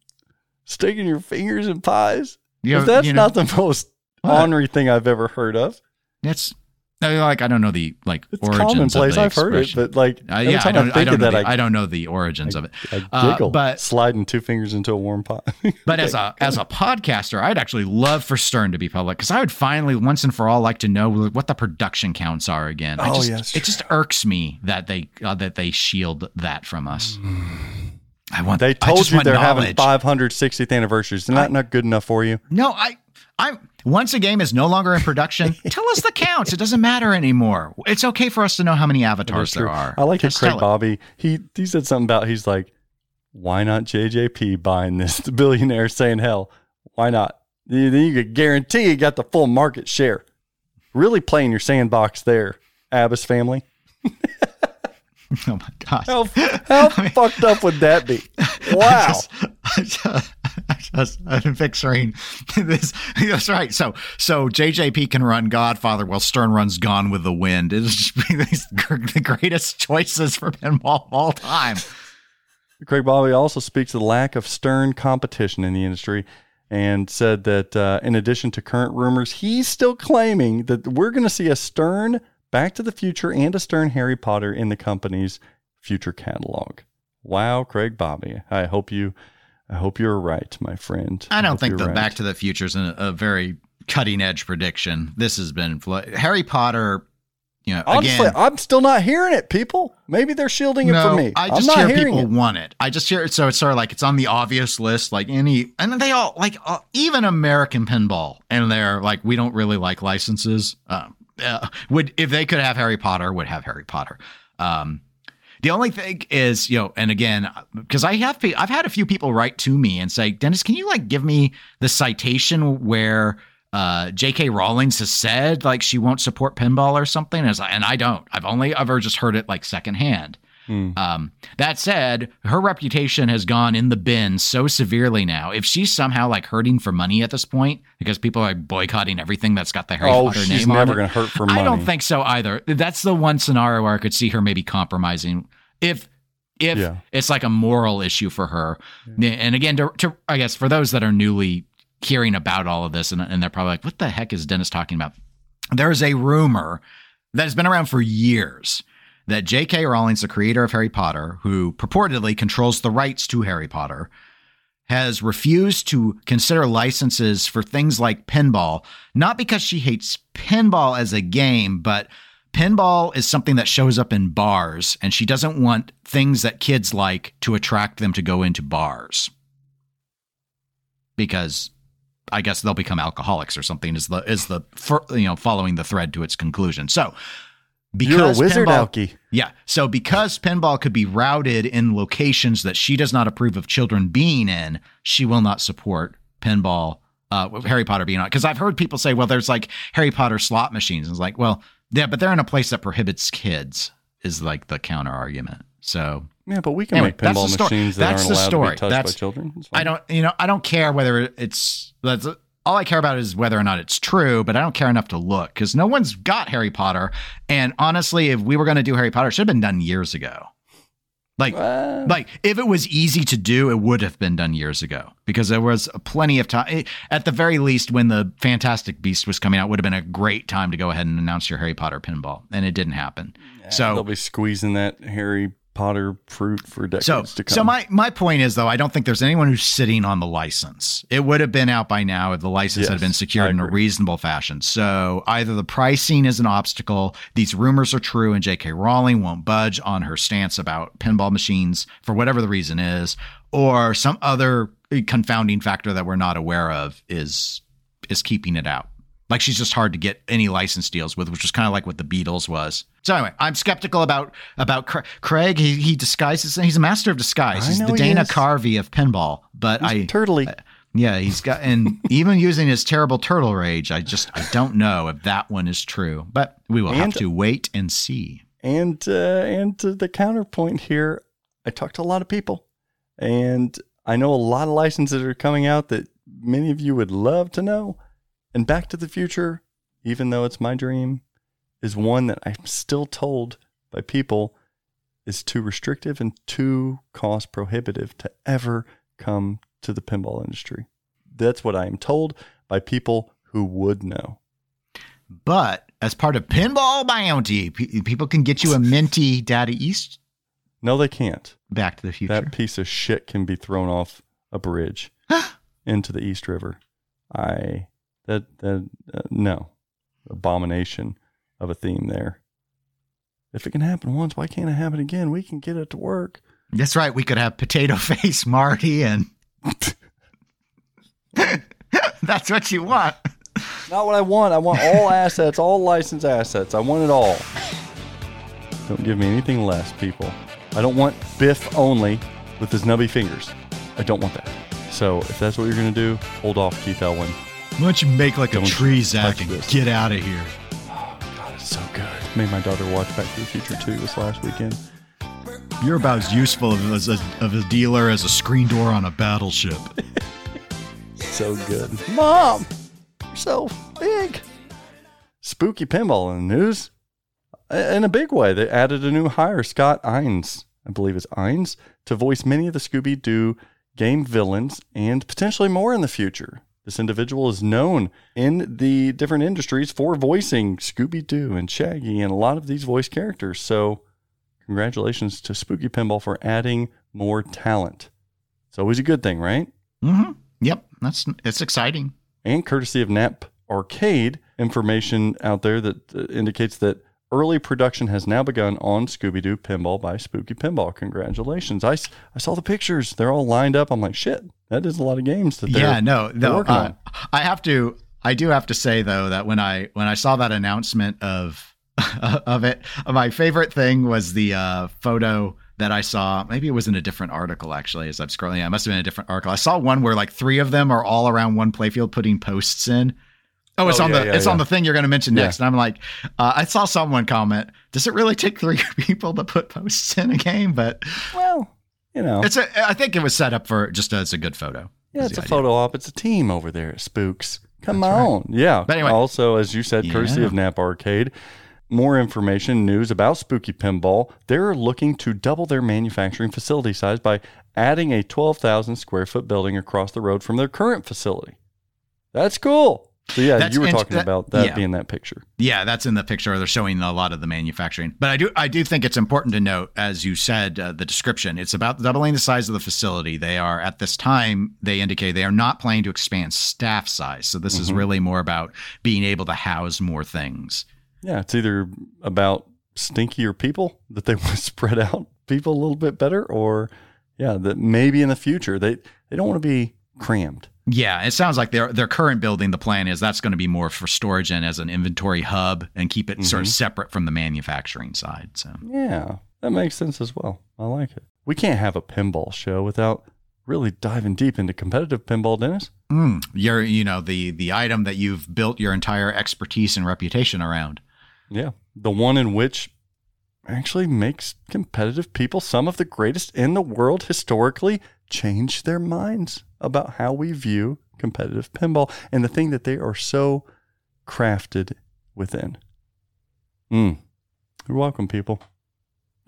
Sticking your fingers in pies? you know, that's you know, not the most What? ornery thing I've ever heard of. I- like I don't know the like It's origins commonplace. of the I've heard it, but like Uh, yeah, I don't, I, think don't know that, the, I, I don't know the origins of it. I Uh, giggle, but- sliding two fingers into a warm pot. But as a as a podcaster, I'd actually love for Stern to be public because I would finally once and for all like to know what the production counts are again. I Oh, just, that's it just irks me that they uh, that they shield that from us. I want. they told you they're having 560th anniversaries. Isn't that not good enough for you? No, I. I once a game is no longer in production. tell us the counts. It doesn't matter anymore. It's okay for us to know how many avatars there are. I like Just Craig. Bobbie. He he said something about he's like, why not JJP buying this? The billionaire saying, hell, why not? Then then you could guarantee you got the full market share. Really playing your sandbox there, Abbas family. Oh my gosh. How, how fucked up would that be? Wow. I just, I just, I'm picturing this. That's right. So, so JJP can run Godfather while Stern runs Gone with the Wind. It's the greatest choices for pinball of all time. Craig Bobbie also speaks of the lack of stern competition in the industry and said that uh, in addition to current rumors, he's still claiming that we're going to see a Stern Back to the Future and a Stern Harry Potter in the company's future catalog. Wow, Craig Bobbie. I hope you I hope you're right, my friend. I don't hope think the right. Back to the Future is a, a very cutting edge prediction. This has been Harry Potter. You know, Honestly, again, I'm still not hearing it, people. Maybe they're shielding it from me. I I'm just not hear people it. want it. I just hear it. So it's sort of like it's on the obvious list, like any, and they all like uh, even American pinball, and they're like, we don't really like licenses. Um, uh, would if they could have Harry Potter, would have Harry Potter. Um, the only thing is, you know, and again, because I have, I've had a few people write to me and say, Dennis, can you like give me the citation where uh, J.K. Rowlings has said like she won't support pinball or something? And, and I don't. I've only ever just heard it like secondhand. Hmm. Um, that said, her reputation has gone in the bin so severely now. If she's somehow like hurting for money at this point because people are boycotting everything that's got the Harry Oh, Potter name on it, she's never going to hurt for money. I don't think so either. That's the one scenario where I could see her maybe compromising if if Yeah. it's like a moral issue for her. And again, to, to I guess for those that are newly hearing about all of this and, and they're probably like, what the heck is Dennis talking about? There is a rumor that has been around for years that J.K. Rowling, the creator of Harry Potter, who purportedly controls the rights to Harry Potter, has refused to consider licenses for things like pinball, not because she hates pinball as a game, but pinball is something that shows up in bars, and she doesn't want things that kids like to attract them to go into bars. Because I guess they'll become alcoholics or something is the is the you know following the thread to its conclusion. So because You're a wizard, pinball, Alki. Yeah. So because pinball could be routed in locations that she does not approve of children being in, she will not support pinball. Uh, Harry Potter being on because I've heard people say, well, there's like Harry Potter slot machines. And it's like, well, yeah, but they're in a place that prohibits kids. Is like the counter argument. So yeah, but we can anyway, make pinball machines that that's aren't allowed story. to be touched that's, by children. I don't, you know, I don't care whether it's that's all I care about is whether or not it's true, but I don't care enough to look because no one's got Harry Potter. And honestly, if we were going to do Harry Potter, it should have been done years ago. Like, like if it was easy to do, it would have been done years ago because there was plenty of time. Eh, at the very least, when the Fantastic Beast was coming out, would have been a great time to go ahead and announce your Harry Potter pinball, and it didn't happen. Yeah, so they'll be squeezing that Harry Potter fruit for decades so, to come. So my my point is though, I don't think there's anyone who's sitting on the license. It would have been out by now if the license yes, had been secured in a reasonable fashion. So either the pricing is an obstacle, these rumors are true, and J.K. Rowling won't budge on her stance about pinball machines for whatever the reason is, or some other confounding factor that we're not aware of is is keeping it out. Like she's just hard to get any license deals with, which was kind of like what the Beatles was. So anyway, I'm skeptical about about Craig. He he disguises. He's a master of disguise. He's the Dana he Carvey of pinball. But he's I turtley. Uh, yeah, he's got and even using his terrible turtle rage. I just I don't know if that one is true. But we will and, have to wait and see. And uh, and the counterpoint here, I talked to a lot of people, and I know a lot of licenses are coming out that many of you would love to know. And Back to the Future, even though it's my dream, is one that I'm still told by people is too restrictive and too cost prohibitive to ever come to the pinball industry. That's what I am told by people who would know. But as part of Pinball Bounty, people can get you a minty Data East. No, they can't. Back to the Future. That piece of shit can be thrown off a bridge into the East River. I that that uh, no abomination of a theme there. If it can happen once, why can't it happen again? We can get it to work. That's right. We could have potato face Marty and that's what you want. Not what I want. I want all assets, all licensed assets. I want it all. Don't give me anything less, people. I don't want Biff only with his nubby fingers. I don't want that. So if that's what you're going to do, hold off, Keith Elwin. Why don't you make like Don't a tree Zach and this. get out of here? Oh, God, it's so good. Made my daughter watch Back to the Future 2 this last weekend. You're about as useful as a, of a dealer as a screen door on a battleship. so good. Mom, you're so big. Spooky pinball in the news. In a big way, they added a new hire, Scott Innes, I believe it's Innes, to voice many of the Scooby Doo game villains and potentially more in the future. This individual is known in the different industries for voicing Scooby Doo and Shaggy and a lot of these voice characters. So, congratulations to Spooky Pinball for adding more talent. It's always a good thing, right? Mm-hmm. Yep, that's it's exciting. And courtesy of Nap Arcade, information out there that uh, indicates that Early production has now begun on Scooby Doo Pinball by Spooky Pinball. Congratulations. I, I saw the pictures. They're all lined up. I'm like, shit, that is a lot of games that they're, yeah, no, no. Uh, I have to, I do have to say though, that when I, when I saw that announcement of, of it, my favorite thing was the uh, photo that I saw. Maybe it was in a different article actually. As I'm scrolling, yeah, it must have been a different article. I saw one where like three of them are all around one playfield putting posts in, Oh, it's oh, on yeah, the yeah, it's yeah. on the thing you're going to mention next. And I'm like, uh, I saw someone comment, "Does it really take three people to put posts in a game?" But well, you know, it's a. I think it was set up for just as a good photo. Yeah, it's a idea. photo op. It's a team over there. Spooks, come That's on, right. yeah. But anyway, also as you said, courtesy of Nap Arcade. More information, news about Spooky Pinball. They're looking to double their manufacturing facility size by adding a 12,000 square foot building across the road from their current facility. That's cool. So yeah, That's you were int- talking that- about that yeah. being that picture. Yeah, that's in the picture. They're showing a lot of the manufacturing, but I do I do think it's important to note, as you said, uh, the description. It's about doubling the size of the facility. They are at this time they indicate they are not planning to expand staff size. So this is Mhm. really more about being able to house more things. Yeah, it's either about stinkier people that they want to spread out people a little bit better, or yeah, that maybe in the future they they don't want to be crammed. Yeah, it sounds like their their current building. The plan is that's going to be more for storage and as an inventory hub, and keep it sort of Mhm. separate from the manufacturing side. So Yeah, that makes sense as well. I like it. We can't have a pinball show without really diving deep into competitive pinball, Dennis. mm, you're you know the the item that you've built your entire expertise and reputation around. Yeah, the one in which actually makes competitive people, some of the greatest in the world historically, change their minds about how we view competitive pinball and the thing that they are so crafted within. Mm. You're welcome, people.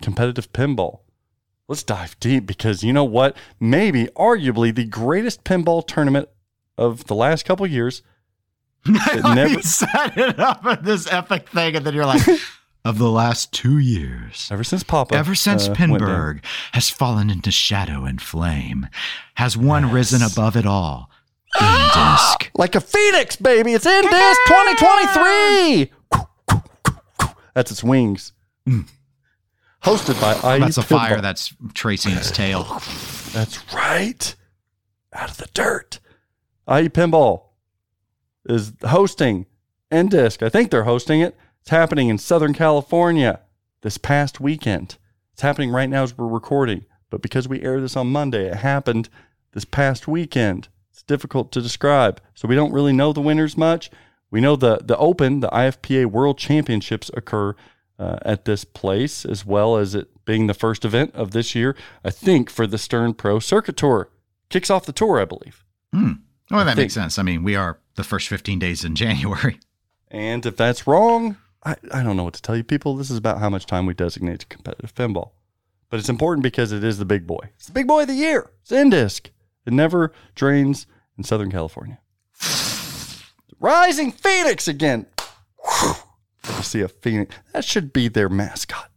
Competitive pinball. Let's dive deep because you know what? Maybe, arguably, the greatest pinball tournament of the last couple years. It never- you set it up at this epic thing, and then you're like, of the last two years. Ever since Papa, Ever since uh. Pinburgh has fallen into shadow and flame, has one risen above it all. In disc. like a phoenix, baby. It's INDISC 2023. That's its wings. Hosted by Hmm. That's a fire that's tracing its tail. That's right. Out of the dirt. IE Pinball is hosting Disc. I think they're hosting it. It's happening in Southern California this past weekend. It's happening right now as we're recording. But because we air this on Monday, it happened this past weekend. It's difficult to describe. So we don't really know the winners much. We know the the Open, the IFPA World Championships occur uh, at this place, as well as it being the first event of this year. I think for the Stern Pro Circuit Tour kicks off the tour, I believe. Hmm. Well, that think- makes sense. I mean, we are the first 15 days in January. And if that's wrong, I, I don't know what to tell you, people. This is about how much time we designate to competitive pinball. But it's important because it is the big boy. It's the big boy of the year. It's Indisc. It never drains in Southern California. Rising Phoenix again. Good see a phoenix. That should be their mascot.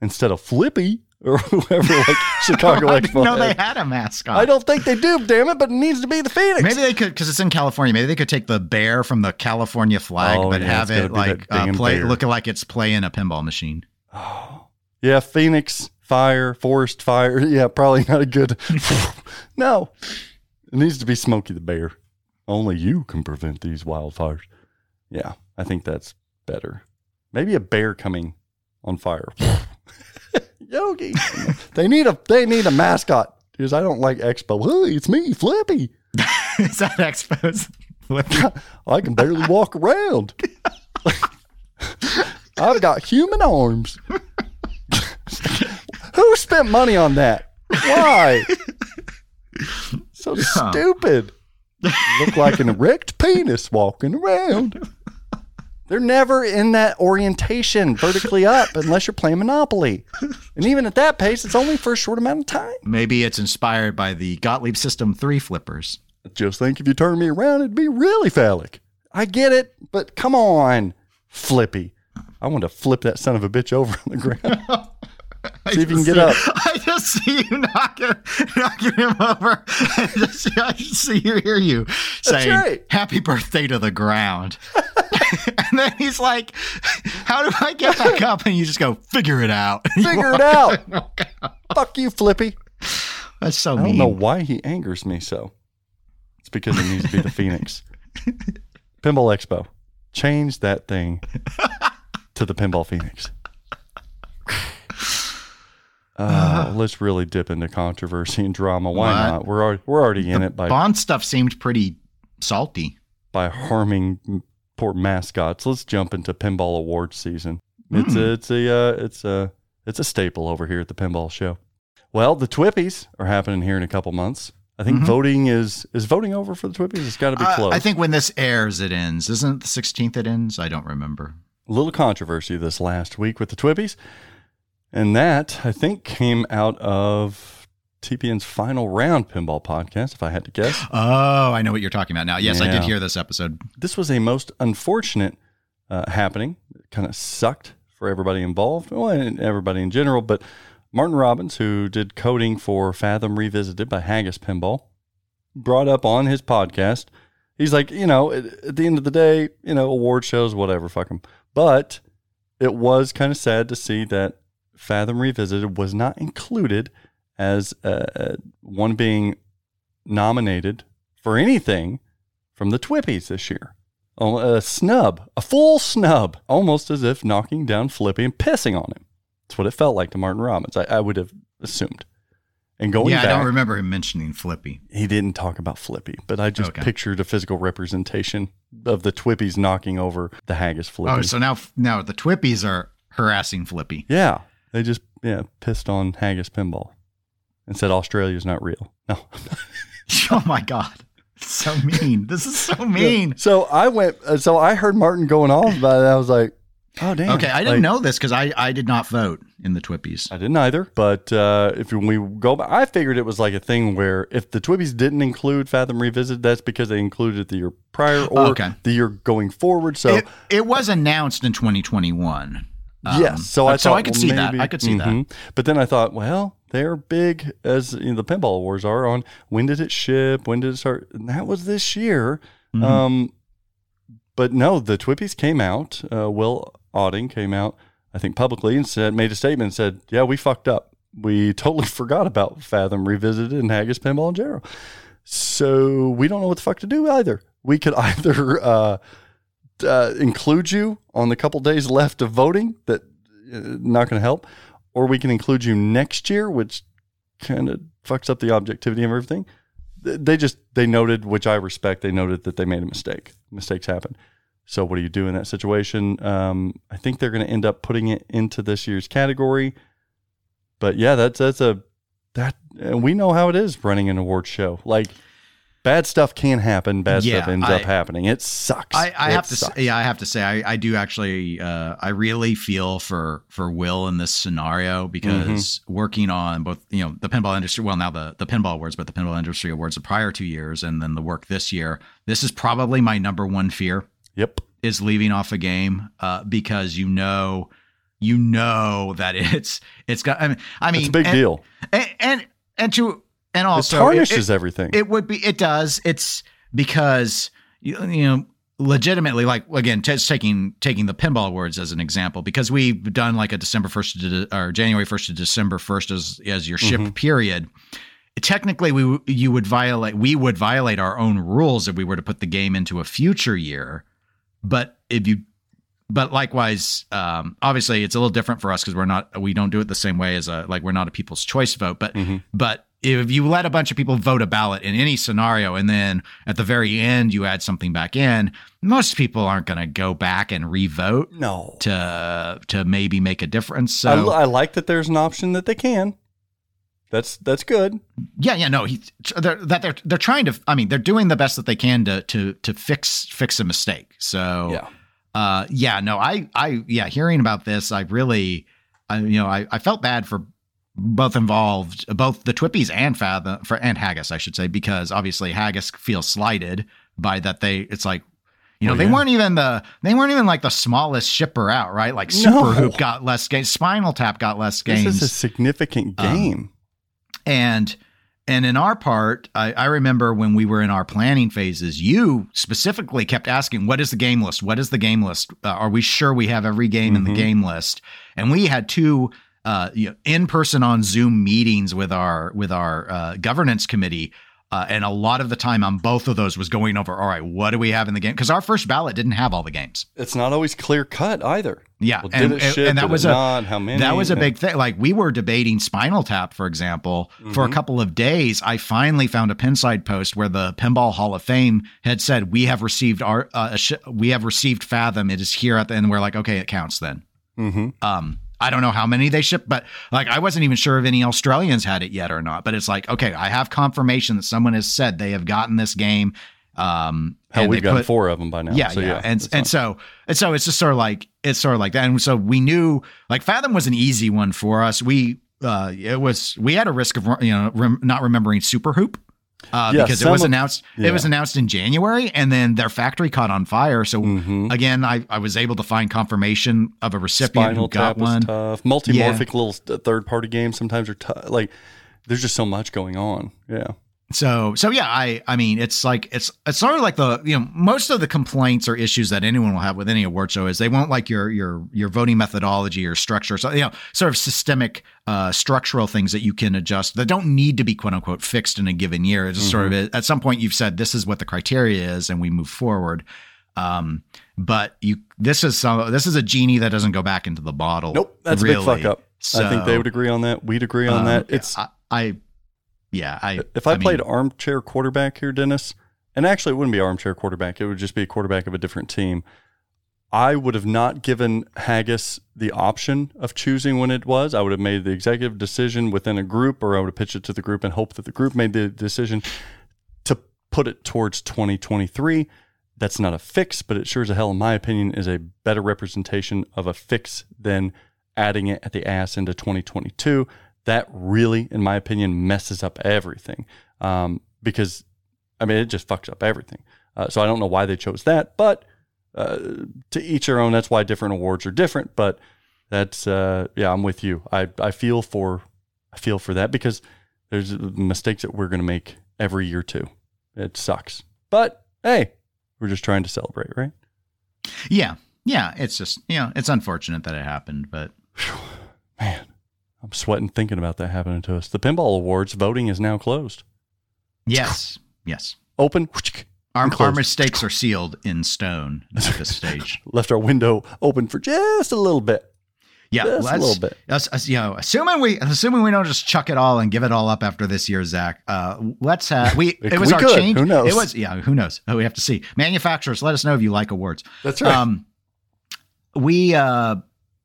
Instead of Flippy or whoever like Chicago didn't Expo. know they had. a mascot. I don't think they do, damn it, but it needs to be the Phoenix. Maybe they could, because it's in California. Maybe they could take the bear from the California flag, Oh, but yeah, have it like uh, play, bear. looking like it's playing a pinball machine. Oh, yeah, Phoenix fire, forest fire. Yeah, probably not a good. no, it needs to be Smokey the Bear. Only you can prevent these wildfires. Yeah, I think that's better. Maybe a bear coming on fire. Yogi, they need a they need a mascot because I don't like Expo. Hey, it's me, Flippy. Is that Expos? I can barely walk around. I've got human arms. Who spent money on that? Why? So stupid. Look like an erect penis walking around. They're never in that orientation vertically up unless you're playing Monopoly. And even at that pace, it's only for a short amount of time. Maybe it's inspired by the Gottlieb System 3 flippers. Just think if you turn me around, it'd be really phallic. I get it, but come on, Flippy. I want to flip that son of a bitch over on the ground. See if you can get up. I just see you knocking, knocking him over. I just, I just see you, hear you saying, right. Happy birthday to the ground. and then he's like, How do I get back up? And you just go, Figure it out. Figure it out. Fuck you, Flippy. That's so I don't mean. know why he angers me so. It's because he needs to be the Phoenix. Pinball Expo. Change that thing to the Pinball Phoenix. Uh, let's really dip into controversy and drama. Why What? not? We're already, we're already in it by Bond stuff seemed pretty salty. by harming poor mascots. Let's jump into pinball awards season. It's a it's a uh, it's a it's a staple over here at the pinball show. Well, the TWIPYs are happening here in a couple months. I think Mhm. voting is is voting over for the TWIPYs. It's got to be Uh, close. I think when this airs, it ends. Isn't it the 16th it ends? I don't remember. a little controversy this last week with the TWIPYs, and that I think came out of TPN's final round pinball podcast, if I had to guess. Oh, I know what you're talking about now. Yes, I did hear this episode. This was a most unfortunate uh, happening. It kind of sucked for everybody involved, well, and everybody in general. But Martin Robbins, who did coding for Fathom Revisited by Haggis Pinball, brought up on his podcast. He's like, you know, at, at the end of the day, you know, award shows, whatever, fuck them. But it was kind of sad to see that Fathom Revisited was not included as uh, one being nominated for anything from the TWIPYs this year. Oh, a snub, a full snub, almost as if knocking down Flippy and pissing on him. That's what it felt like to Martin Robbins. I, I would have assumed. And going yeah, back, I don't remember him mentioning Flippy. he didn't talk about Flippy, but I just Okay. pictured a physical representation of the TWIPYs knocking over the Haggis Flippy. Oh, so now now the TWIPYs are harassing Flippy. yeah, they just yeah pissed on Haggis Pinball and said Australia's not real. No. oh my god, so mean. This is so mean. So I went. uh, So I heard Martin going off about it. I was like, oh damn. Okay, I didn't Like, know this because I I did not vote in the TWIPYs. I didn't either. But uh, if we go back, I figured it was like a thing where if the TWIPYs didn't include Fathom Revisited, that's because they included it the year prior or Okay. the year going forward. So it, it was announced in 2021. Um, yes, so I so thought, I could well, see that. I could see that. mhm. But then I thought, well, they're big as you know, the pinball wars are on when did it ship, when did it start, and that was this year. Mhm. Um, but no, the TWIPYs came out. Uh, Will Auding came out, I think, publicly and said, made a statement and said, "Yeah, we fucked up. We totally forgot about Fathom Revisited and Haggis Pinball in general. So we don't know what the fuck to do either. We could either uh, uh, include you on the couple days left of voting that uh, not going to help, or we can include you next year, which kind of fucks up the objectivity of everything. They just they noted, which I respect. They noted that they made a mistake. Mistakes happen. So what do you do in that situation? Um, I think they're going to end up putting it into this year's category. But yeah, that's that's a that and we know how it is running an award show. Like bad stuff can happen. Bad Yeah, stuff ends I- up happening. It sucks. I, I It have to sucks. say, yeah, I have to say, I, I do actually, uh, I really feel for for Will in this scenario because Mm-hmm. working on both, you know, the pinball industry, well, now the the pinball awards, but the pinball industry awards the prior two years, and then the work this year. This is probably my number one fear Yep. is leaving off a game uh, because you know, you know that it's it's got. I mean, I mean, It's a big and, deal. and and and to and also it it- tarnishes it- everything. it would be. It does. It's because you, you know legitimately like again just taking taking the pinball awards as an example because we've done like a december 1st to de- or january 1st to december 1st as as your ship period technically we you would violate we would violate our own rules if we were to put the game into a future year but if you but likewise um obviously it's a little different for us because we're not we don't do it the same way as a like we're not a people's choice vote but Mhm. but if you let a bunch of people vote a ballot in any scenario and then at the very end you add something back in most people aren't going to go back and revote no. to to maybe make a difference I, so I like that there's an option that they can. That's that's good. yeah yeah no he, they're, that they're they're trying to i mean they're doing the best that they can to to to fix fix a mistake so Yeah. uh yeah no i i yeah hearing about this i really i you know i, I felt bad for both involved both the TWIPYs and fathom for and haggis i should say because obviously haggis feels slighted by that they it's like you know Oh, they yeah. weren't even the they weren't even like the smallest shipper out right like No. super hoop got less games spinal tap got less games This is a significant Um, game. and and in our part I, I remember when we were in our planning phases you specifically kept asking what is the game list what is the game list uh, are we sure we have every game in the Mhm. game list and we had two uh, you know, in-person on zoom meetings with our with our uh, governance committee uh, and a lot of the time on both of those was going over all right what do we have in the game because our first ballot didn't have all the games it's not always clear cut either. yeah Well, and, did it and- ship? and that was a not? How many? that was a big thing. Like we were debating Spinal Tap, for example, for a Mhm. couple of days. I finally found a Pinside post where the Pinball Hall of Fame had said, "We have received our, uh, a sh- we have received Fathom. It is here at the end." We're like, okay, it counts then. Mhm. Um, I don't know how many they shipped, but like I wasn't even sure if any Australians had it yet or not. But it's like, okay, I have confirmation that someone has said they have gotten this game. Um, Hell, and we've got four of them by now. yeah, so, yeah, and and fine. so and so it's just sort of like it's sort of like that, and so we knew like Fathom was an easy one for us. We uh, it was we had a risk of you know rem- not remembering Super Hoop. Uh, Yeah, because it was of- announced, it was announced in January, and then their factory caught on fire. So Mhm. again, I, I was able to find confirmation of a recipient Spinal who got one. tough. Multimorphic little third party games sometimes are tough. Like there's just so much going on. Yeah. So so yeah, I I mean it's like it's it's sort of like the you know most of the complaints or issues that anyone will have with any award show is they won't like your your your voting methodology or structure. So you know sort of systemic uh, structural things that you can adjust that don't need to be quote unquote fixed in a given year. It's just sort of at some point you've said this is what the criteria is and we move forward. Um, but you this is some this is a genie that doesn't go back into the bottle. Nope. That's a big fuck up. I think they would agree on that. We'd agree on um, that. It's I, I yeah I if I, mean, played armchair quarterback here, Dennis, and actually it wouldn't be armchair quarterback, it would just be a quarterback of a different team. I would have not given Haggis the option of choosing when it was. I would have made the executive decision within a group, or I would have pitched it to the group and hoped that the group made the decision to put it towards 2023. That's not a fix, but it sure as a hell, in my opinion, is a better representation of a fix than adding it at the ass into 2022. That really, in my opinion, messes up everything um, because, I mean, it just fucks up everything. Uh, so I don't know why they chose that, but uh, to each their own. That's why different awards are different. But that's uh, yeah, I'm with you. I I feel for I feel for that because there's mistakes that we're gonna make every year too. It sucks, but hey, we're just trying to celebrate, right? Yeah. Yeah. It's just, you know, it's unfortunate that it happened, but Man, I'm sweating thinking about that happening to us. The pinball awards voting is now closed. yes. Yes. Open. Our, our mistakes are sealed in stone at this stage. Left our window open for just a little bit. Yeah. Just a let's- little bit. us- you know, assuming we assuming we don't just chuck it all and give it all up after this year, Zach. Uh, let's have we. It was We our could. change. Who knows? It was yeah. Who knows? Oh, we have to see. Manufacturers, let us know if you like awards. That's right. Um, we, uh,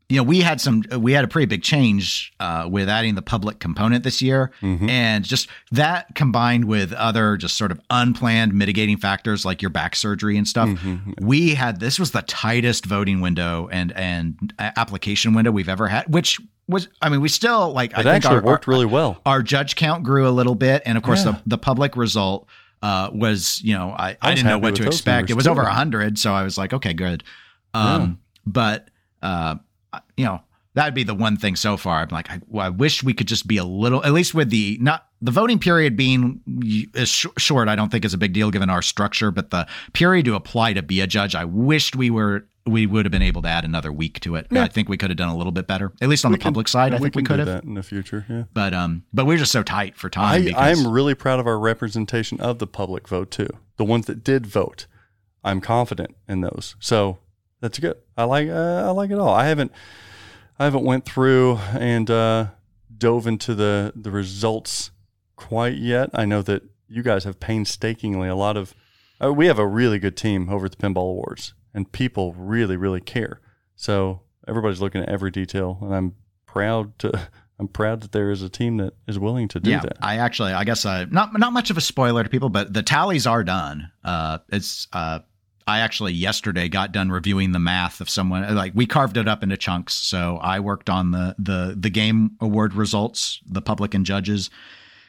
you know, we had some, we had a pretty big change uh, with adding the public component this year, Mhm. and just that combined with other just sort of unplanned mitigating factors like your back surgery and stuff. Mhm. We had this was the tightest voting window and and application window we've ever had, which was, I mean, we still like. I It think actually our, worked our, really well. our judge count grew a little bit, and of course Yeah. the the public result uh, was you know I, I I, didn't know what to expect. It was too. over hundred, so I was like, okay, good. Um, But uh, you know that would be the one thing so far. I'm like, I, well, I wish we could just be a little, at least with the not the voting period being sh- short. I don't think is a big deal given our structure, but the period to apply to be a judge, I wished we were. We would have been able to add another week to it. Yeah. I think we could have done a little bit better, at least on We the can- public side. I think we can could have that in the future. Yeah. but um but we are just so tight for time I'm really proud of our representation of the public vote too. The ones that did vote, I'm confident in those. So that's good. I like uh, I like it all. I haven't I haven't went through and uh, dove into the the results quite yet. I know that you guys have painstakingly a lot of. Uh, we have a really good team over at the Pinball Awards, and people really really care. So everybody's looking at every detail, and I'm proud to. I'm proud that there is a team that is willing to do yeah that. i actually i guess uh, not not much of a spoiler to people but the tallies are done uh it's uh I actually yesterday got done reviewing the math of someone like we carved it up into chunks. So I worked on the the the game award results, the public and judges,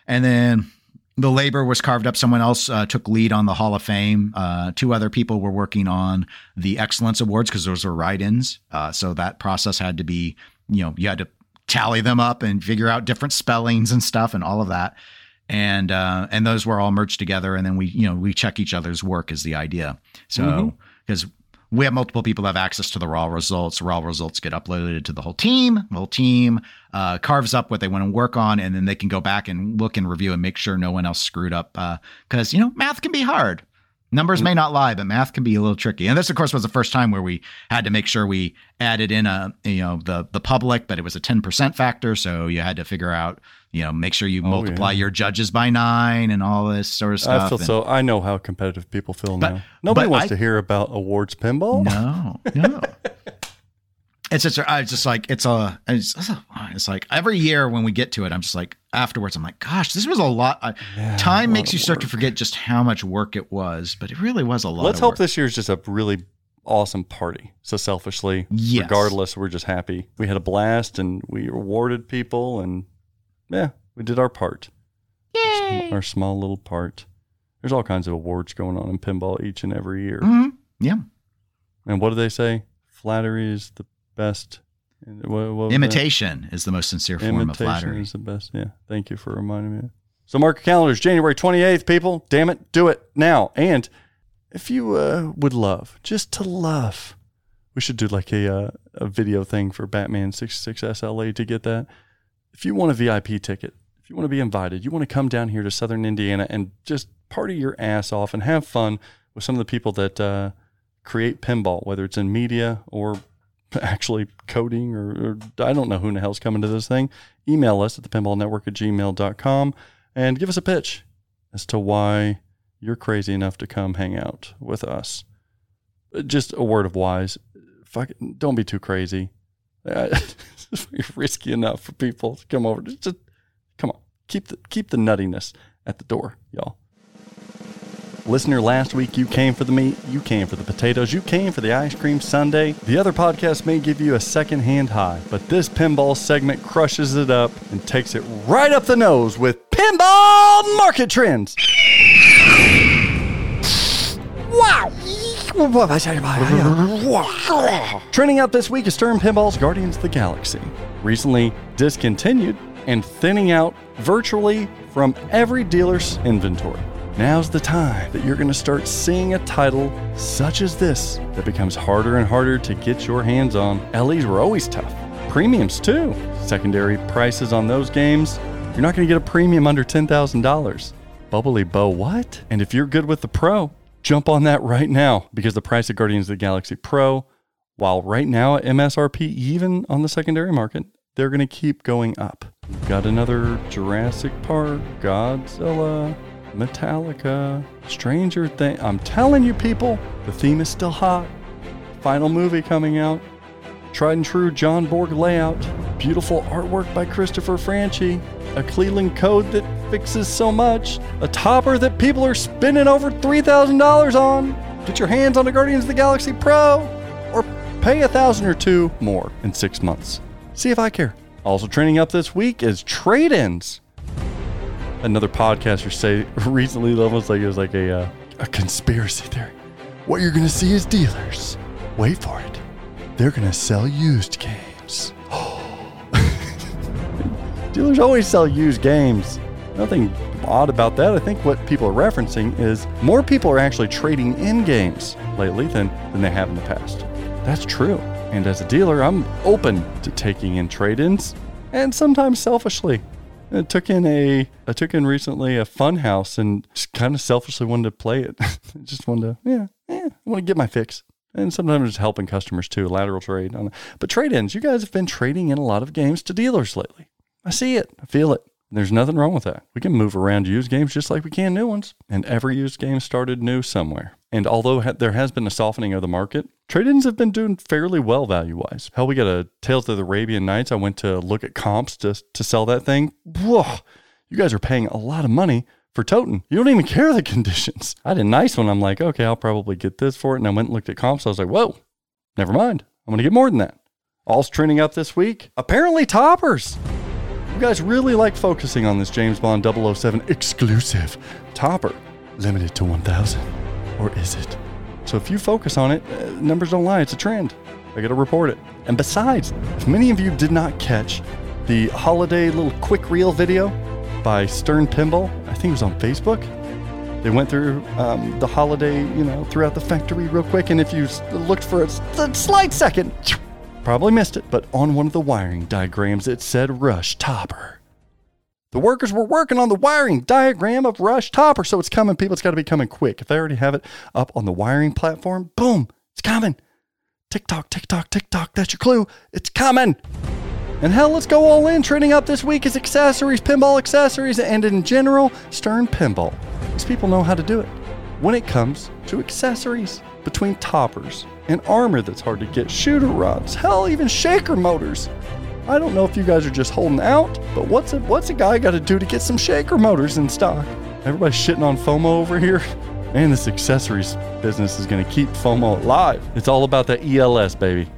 and then the labor was carved up. Someone else uh, took lead on the Hall of Fame. Uh, two other people were working on the Excellence Awards because those were write-ins. Uh, so that process had to be, you know, you had to tally them up and figure out different spellings and stuff and all of that. And uh, and those were all merged together, and then we, you know, we check each other's work is the idea. So because we have multiple people have access to the raw results. Raw results get uploaded to the whole team. The whole team uh, carves up what they want to work on, and then they can go back and look and review and make sure no one else screwed up. Because you know, math can be hard. Numbers mm. may not lie, but math can be a little tricky. And this, of course, was the first time where we had to make sure we added in a you know the the public, but it was a ten percent factor, so you had to figure out you know make sure you Oh, multiply yeah. your judges by nine and all this sort of stuff. I feel And- so. I know how competitive people feel But- now. Nobody wants I- to hear about awards pinball. No, no. it's just, I just like it's a, it's, it's like every year when we get to it, I'm just like afterwards, I'm like, gosh, this was a lot. I, Yeah, time lot makes of you start to forget just how much work it was, but it really was a lot. Let's hope work. this year's just a really awesome party. So selfishly, Yes. regardless, we're just happy. We had a blast and we rewarded people and yeah, we did our part. Yay! Our, small little part. There's all kinds of awards going on in pinball each and every year. Mm-hmm. Yeah. And what do they say? Flattery is the best. What, what Imitation that? is the most sincere form Imitation of flattery. is the best. Yeah. Thank you for reminding me. So mark your calendars, January 28th, people. Damn it, do it now. And if you uh, would love, just to love, we should do like a, uh, a video thing for Batman 66 SLA to get that. If you want a VIP ticket, if you want to be invited, you want to come down here to Southern Indiana and just party your ass off and have fun with some of the people that uh, create pinball, whether it's in media or actually coding or, or, I don't know who in the hell's coming to this thing. Email us at the pinballnetwork at gmail.com and give us a pitch as to why you're crazy enough to come hang out with us. Just a word of wise. Fuck, don't be too crazy. You're risky enough for people to come over. Just, just come on. Keep the keep the nuttiness at the door, y'all. Listener, last week you came for the meat, you came for the potatoes, you came for the ice cream sundae. The other podcast may give you a second hand high, but this pinball segment crushes it up and takes it right up the nose with pinball market trends. Wow! Trending out this week is Stern Pinball's Guardians of the Galaxy. Recently discontinued and thinning out virtually from every dealer's inventory. Now's the time that you're going to start seeing a title such as this that becomes harder and harder to get your hands on. LEs were always tough. Premiums, too. Secondary prices on those games. You're not going to get a premium under $10,000. Bubbly Bow, what? And if you're good with the Pro, jump on that right now because the price of Guardians of the Galaxy Pro, while right now at MSRP, even on the secondary market, they're going to keep going up. Got another Jurassic Park, Godzilla, Metallica, Stranger Things. I'm telling you, people, the theme is still hot. Final movie coming out. Tried and true John Borg layout. Beautiful artwork by Christopher Franchi. A Cleveland code that fixes so much. A topper that people are spending over $3,000 on. Get your hands on the Guardians of the Galaxy Pro or pay a thousand or two more in six months. See if I care. Also trending up this week is trade ins another podcaster say recently, almost like it was like a uh, a conspiracy theory. What you're gonna see is dealers. Wait for it. They're gonna sell used games. dealers always sell used games. Nothing odd about that. I think what people are referencing is more people are actually trading in games lately than, than they have in the past. That's true. And as a dealer, I'm open to taking in trade ins and sometimes selfishly. I took in a I took in recently a fun house and just kind of selfishly wanted to play it. just wanted to yeah, yeah, I want to get my fix. And sometimes just helping customers too, lateral trade. But trade ins, you guys have been trading in a lot of games to dealers lately. I see it. I feel it. There's nothing wrong with that. We can move around used games just like we can new ones. And every used game started new somewhere. And although ha- there has been a softening of the market, trade ins have been doing fairly well value wise. Hell, we got a Tales of the Arabian Nights. I went to look at comps to, to sell that thing. Whoa, you guys are paying a lot of money for TOTAN. You don't even care the conditions. I had a nice one. I'm like, okay, I'll probably get this for it. And I went and looked at comps. I was like, whoa, never mind. I'm going to get more than that. All's trending up this week. Apparently, toppers. Guys really like focusing on this James Bond 007 exclusive topper, limited to 1,000. Or is it? So if you focus on it, uh, numbers don't lie. It's a trend. I got to report it. And besides, if many of you did not catch the holiday little quick reel video by Stern Pinball, I think it was on Facebook. They went through um, the holiday, you know, throughout the factory real quick. And if you looked for a slight second, Probably missed it, but on one of the wiring diagrams it said Rush Topper. The workers were working on the wiring diagram of Rush Topper, so it's coming, people. It's got to be coming quick. If they already have it up on the wiring platform, boom, it's coming. Tick tock, tick tock, tick tock. That's your clue. It's coming. And hell, let's go all in. Trending up this week is accessories, pinball accessories, and in general, Stern Pinball. These people know how to do it. When it comes to accessories, between toppers and armor that's hard to get, shooter rods, hell, even shaker motors. I don't know if you guys are just holding out, but what's a, what's a guy got to do to get some shaker motors in stock? Everybody's shitting on FOMO over here. Man, this accessories business is going to keep FOMO alive. It's all about that ELS, baby.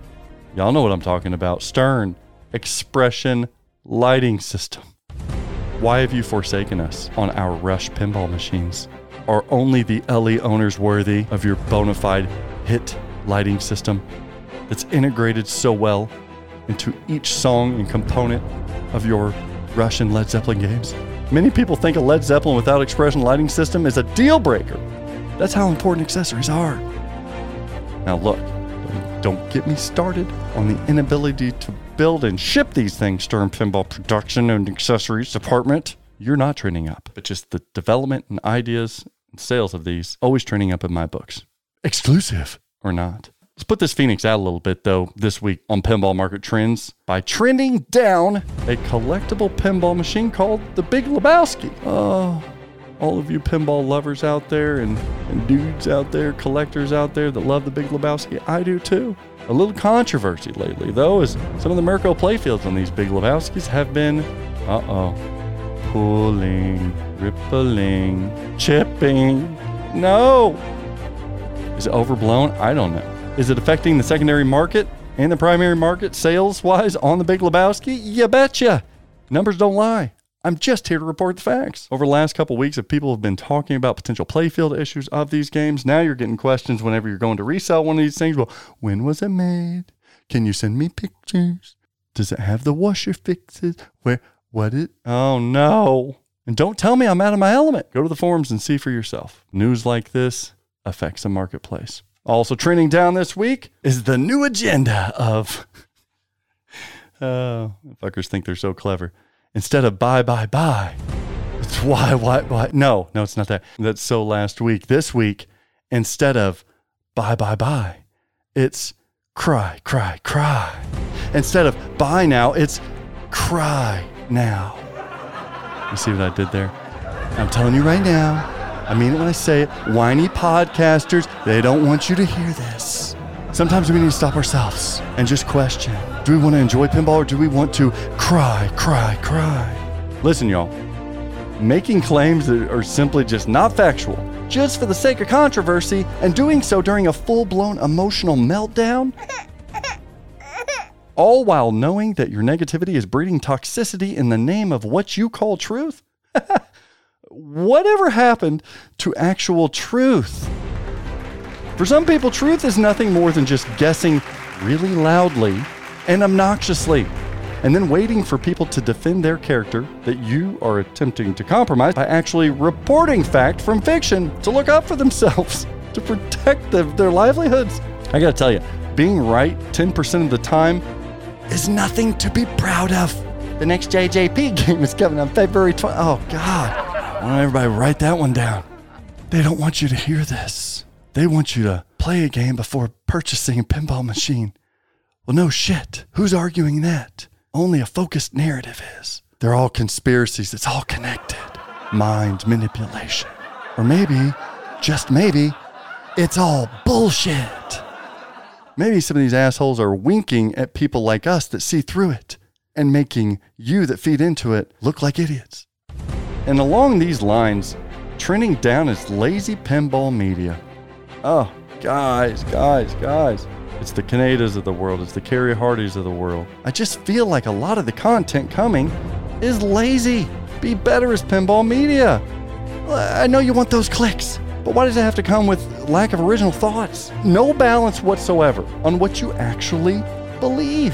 Y'all know what I'm talking about. Stern Expression Lighting System. Why have you forsaken us on our Rush pinball machines? Are only the LE owners worthy of your bona fide hit lighting system that's integrated so well into each song and component of your Rush and Led Zeppelin games? Many people think a Led Zeppelin without expression lighting system is a deal breaker. That's how important accessories are. Now, look, don't get me started on the inability to build and ship these things during pinball production and accessories department. You're not training up, but just the development and ideas sales of these always trending up in my books. Exclusive or not. Let's put this Phoenix out a little bit though this week on Pinball Market Trends by trending down a collectible pinball machine called the Big Lebowski. Oh, all of you pinball lovers out there and, and dudes out there, collectors out there that love the Big Lebowski, I do too. A little controversy lately, though, as some of the Mirco playfields on these Big Lebowskis have been, uh oh, pulling, rippling, chipping. No! Is it overblown? I don't know. Is it affecting the secondary market and the primary market sales wise on the Big Lebowski? You betcha. Numbers don't lie. I'm just here to report the facts. Over the last couple weeks, if people have been talking about potential playfield issues of these games, now you're getting questions whenever you're going to resell one of these things. Well, when was it made? Can you send me pictures? Does it have the washer fixes? Where, what it? Oh no. And don't tell me I'm out of my element. Go to the forums and see for yourself. News like this affects the marketplace. Also trending down this week is the new agenda of. Uh, fuckers think they're so clever. Instead of bye, bye, bye, it's why, why, why. No, no, it's not that. That's so last week. This week, instead of bye, bye, bye, it's cry, cry, cry. Instead of buy now, it's cry now. You see what I did there? I'm telling you right now, I mean it when I say it. Whiny podcasters, they don't want you to hear this. Sometimes we need to stop ourselves and just question do we want to enjoy pinball or do we want to cry, cry, cry? Listen, y'all, making claims that are simply just not factual, just for the sake of controversy, and doing so during a full blown emotional meltdown, all while knowing that your negativity is breeding toxicity in the name of what you call truth? whatever happened to actual truth? For some people, truth is nothing more than just guessing really loudly and obnoxiously, and then waiting for people to defend their character that you are attempting to compromise by actually reporting fact from fiction to look up for themselves, to protect the, their livelihoods. I gotta tell you, being right 10% of the time is nothing to be proud of. The next JJP game is coming on February 20. Oh, God. I want everybody write that one down. They don't want you to hear this. They want you to play a game before purchasing a pinball machine. Well, no shit. Who's arguing that? Only a focused narrative is. They're all conspiracies. It's all connected. Mind manipulation. Or maybe, just maybe, it's all bullshit. Maybe some of these assholes are winking at people like us that see through it and making you that feed into it look like idiots. And along these lines, trending down is lazy pinball media. Oh, guys, guys, guys. It's the Kanedas of the world, it's the Kerry Hardys of the world. I just feel like a lot of the content coming is lazy. Be better as pinball media. I know you want those clicks, but why does it have to come with lack of original thoughts? No balance whatsoever on what you actually believe.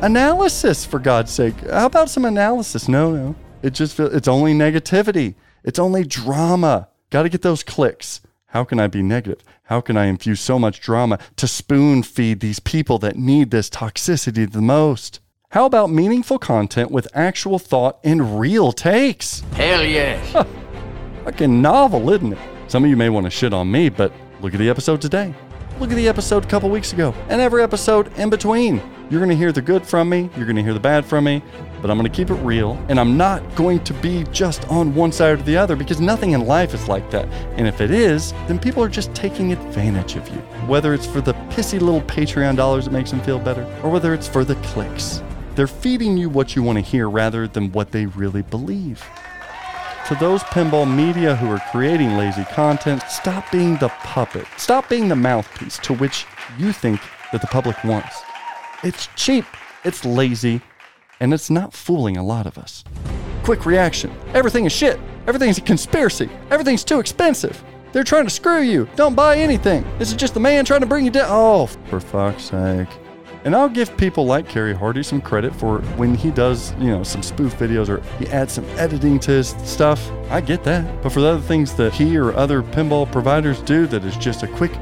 Analysis, for God's sake. How about some analysis? No, no. It just it's only negativity. It's only drama. Got to get those clicks. How can I be negative? How can I infuse so much drama to spoon feed these people that need this toxicity the most? How about meaningful content with actual thought and real takes? Hell yes. Fucking novel, isn't it? Some of you may want to shit on me, but look at the episode today. Look at the episode a couple weeks ago, and every episode in between. You're going to hear the good from me, you're going to hear the bad from me, but I'm going to keep it real, and I'm not going to be just on one side or the other because nothing in life is like that. And if it is, then people are just taking advantage of you. Whether it's for the pissy little Patreon dollars that makes them feel better, or whether it's for the clicks. They're feeding you what you want to hear rather than what they really believe. To those pinball media who are creating lazy content, stop being the puppet. Stop being the mouthpiece to which you think that the public wants. It's cheap, it's lazy, and it's not fooling a lot of us. quick reaction. Everything is shit. Everything's a conspiracy. Everything's too expensive. They're trying to screw you. Don't buy anything. This is just the man trying to bring you down. Oh, for fuck's sake. And I'll give people like Kerry Hardy some credit for when he does, you know, some spoof videos or he adds some editing to his stuff. I get that. But for the other things that he or other pinball providers do that is just a quick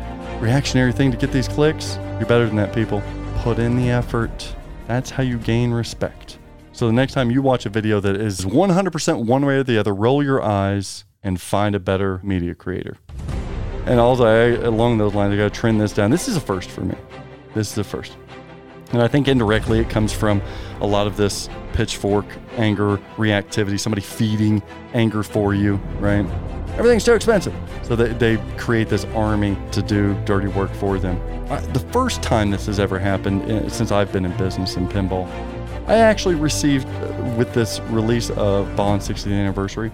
reactionary thing to get these clicks, you're better than that, people. Put in the effort. That's how you gain respect. So the next time you watch a video that is 100% one way or the other, roll your eyes and find a better media creator. And also, I, along those lines, I got to trend this down. This is a first for me. This is a first. And I think indirectly it comes from a lot of this pitchfork anger reactivity, somebody feeding anger for you, right? Everything's too expensive. So they, they create this army to do dirty work for them. I, the first time this has ever happened uh, since I've been in business in pinball, I actually received, uh, with this release of Bond 60th anniversary,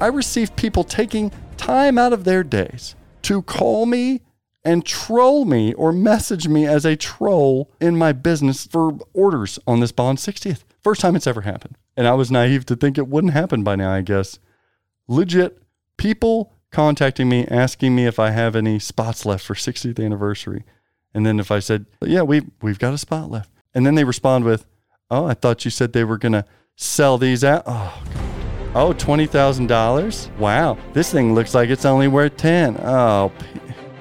I received people taking time out of their days to call me and troll me or message me as a troll in my business for orders on this Bond 60th. First time it's ever happened. And I was naive to think it wouldn't happen by now, I guess. Legit, people contacting me, asking me if I have any spots left for 60th anniversary. And then if I said, yeah, we've, we've got a spot left. And then they respond with, oh, I thought you said they were going to sell these out. Oh, God. Oh, $20,000? Wow. This thing looks like it's only worth 10. Oh,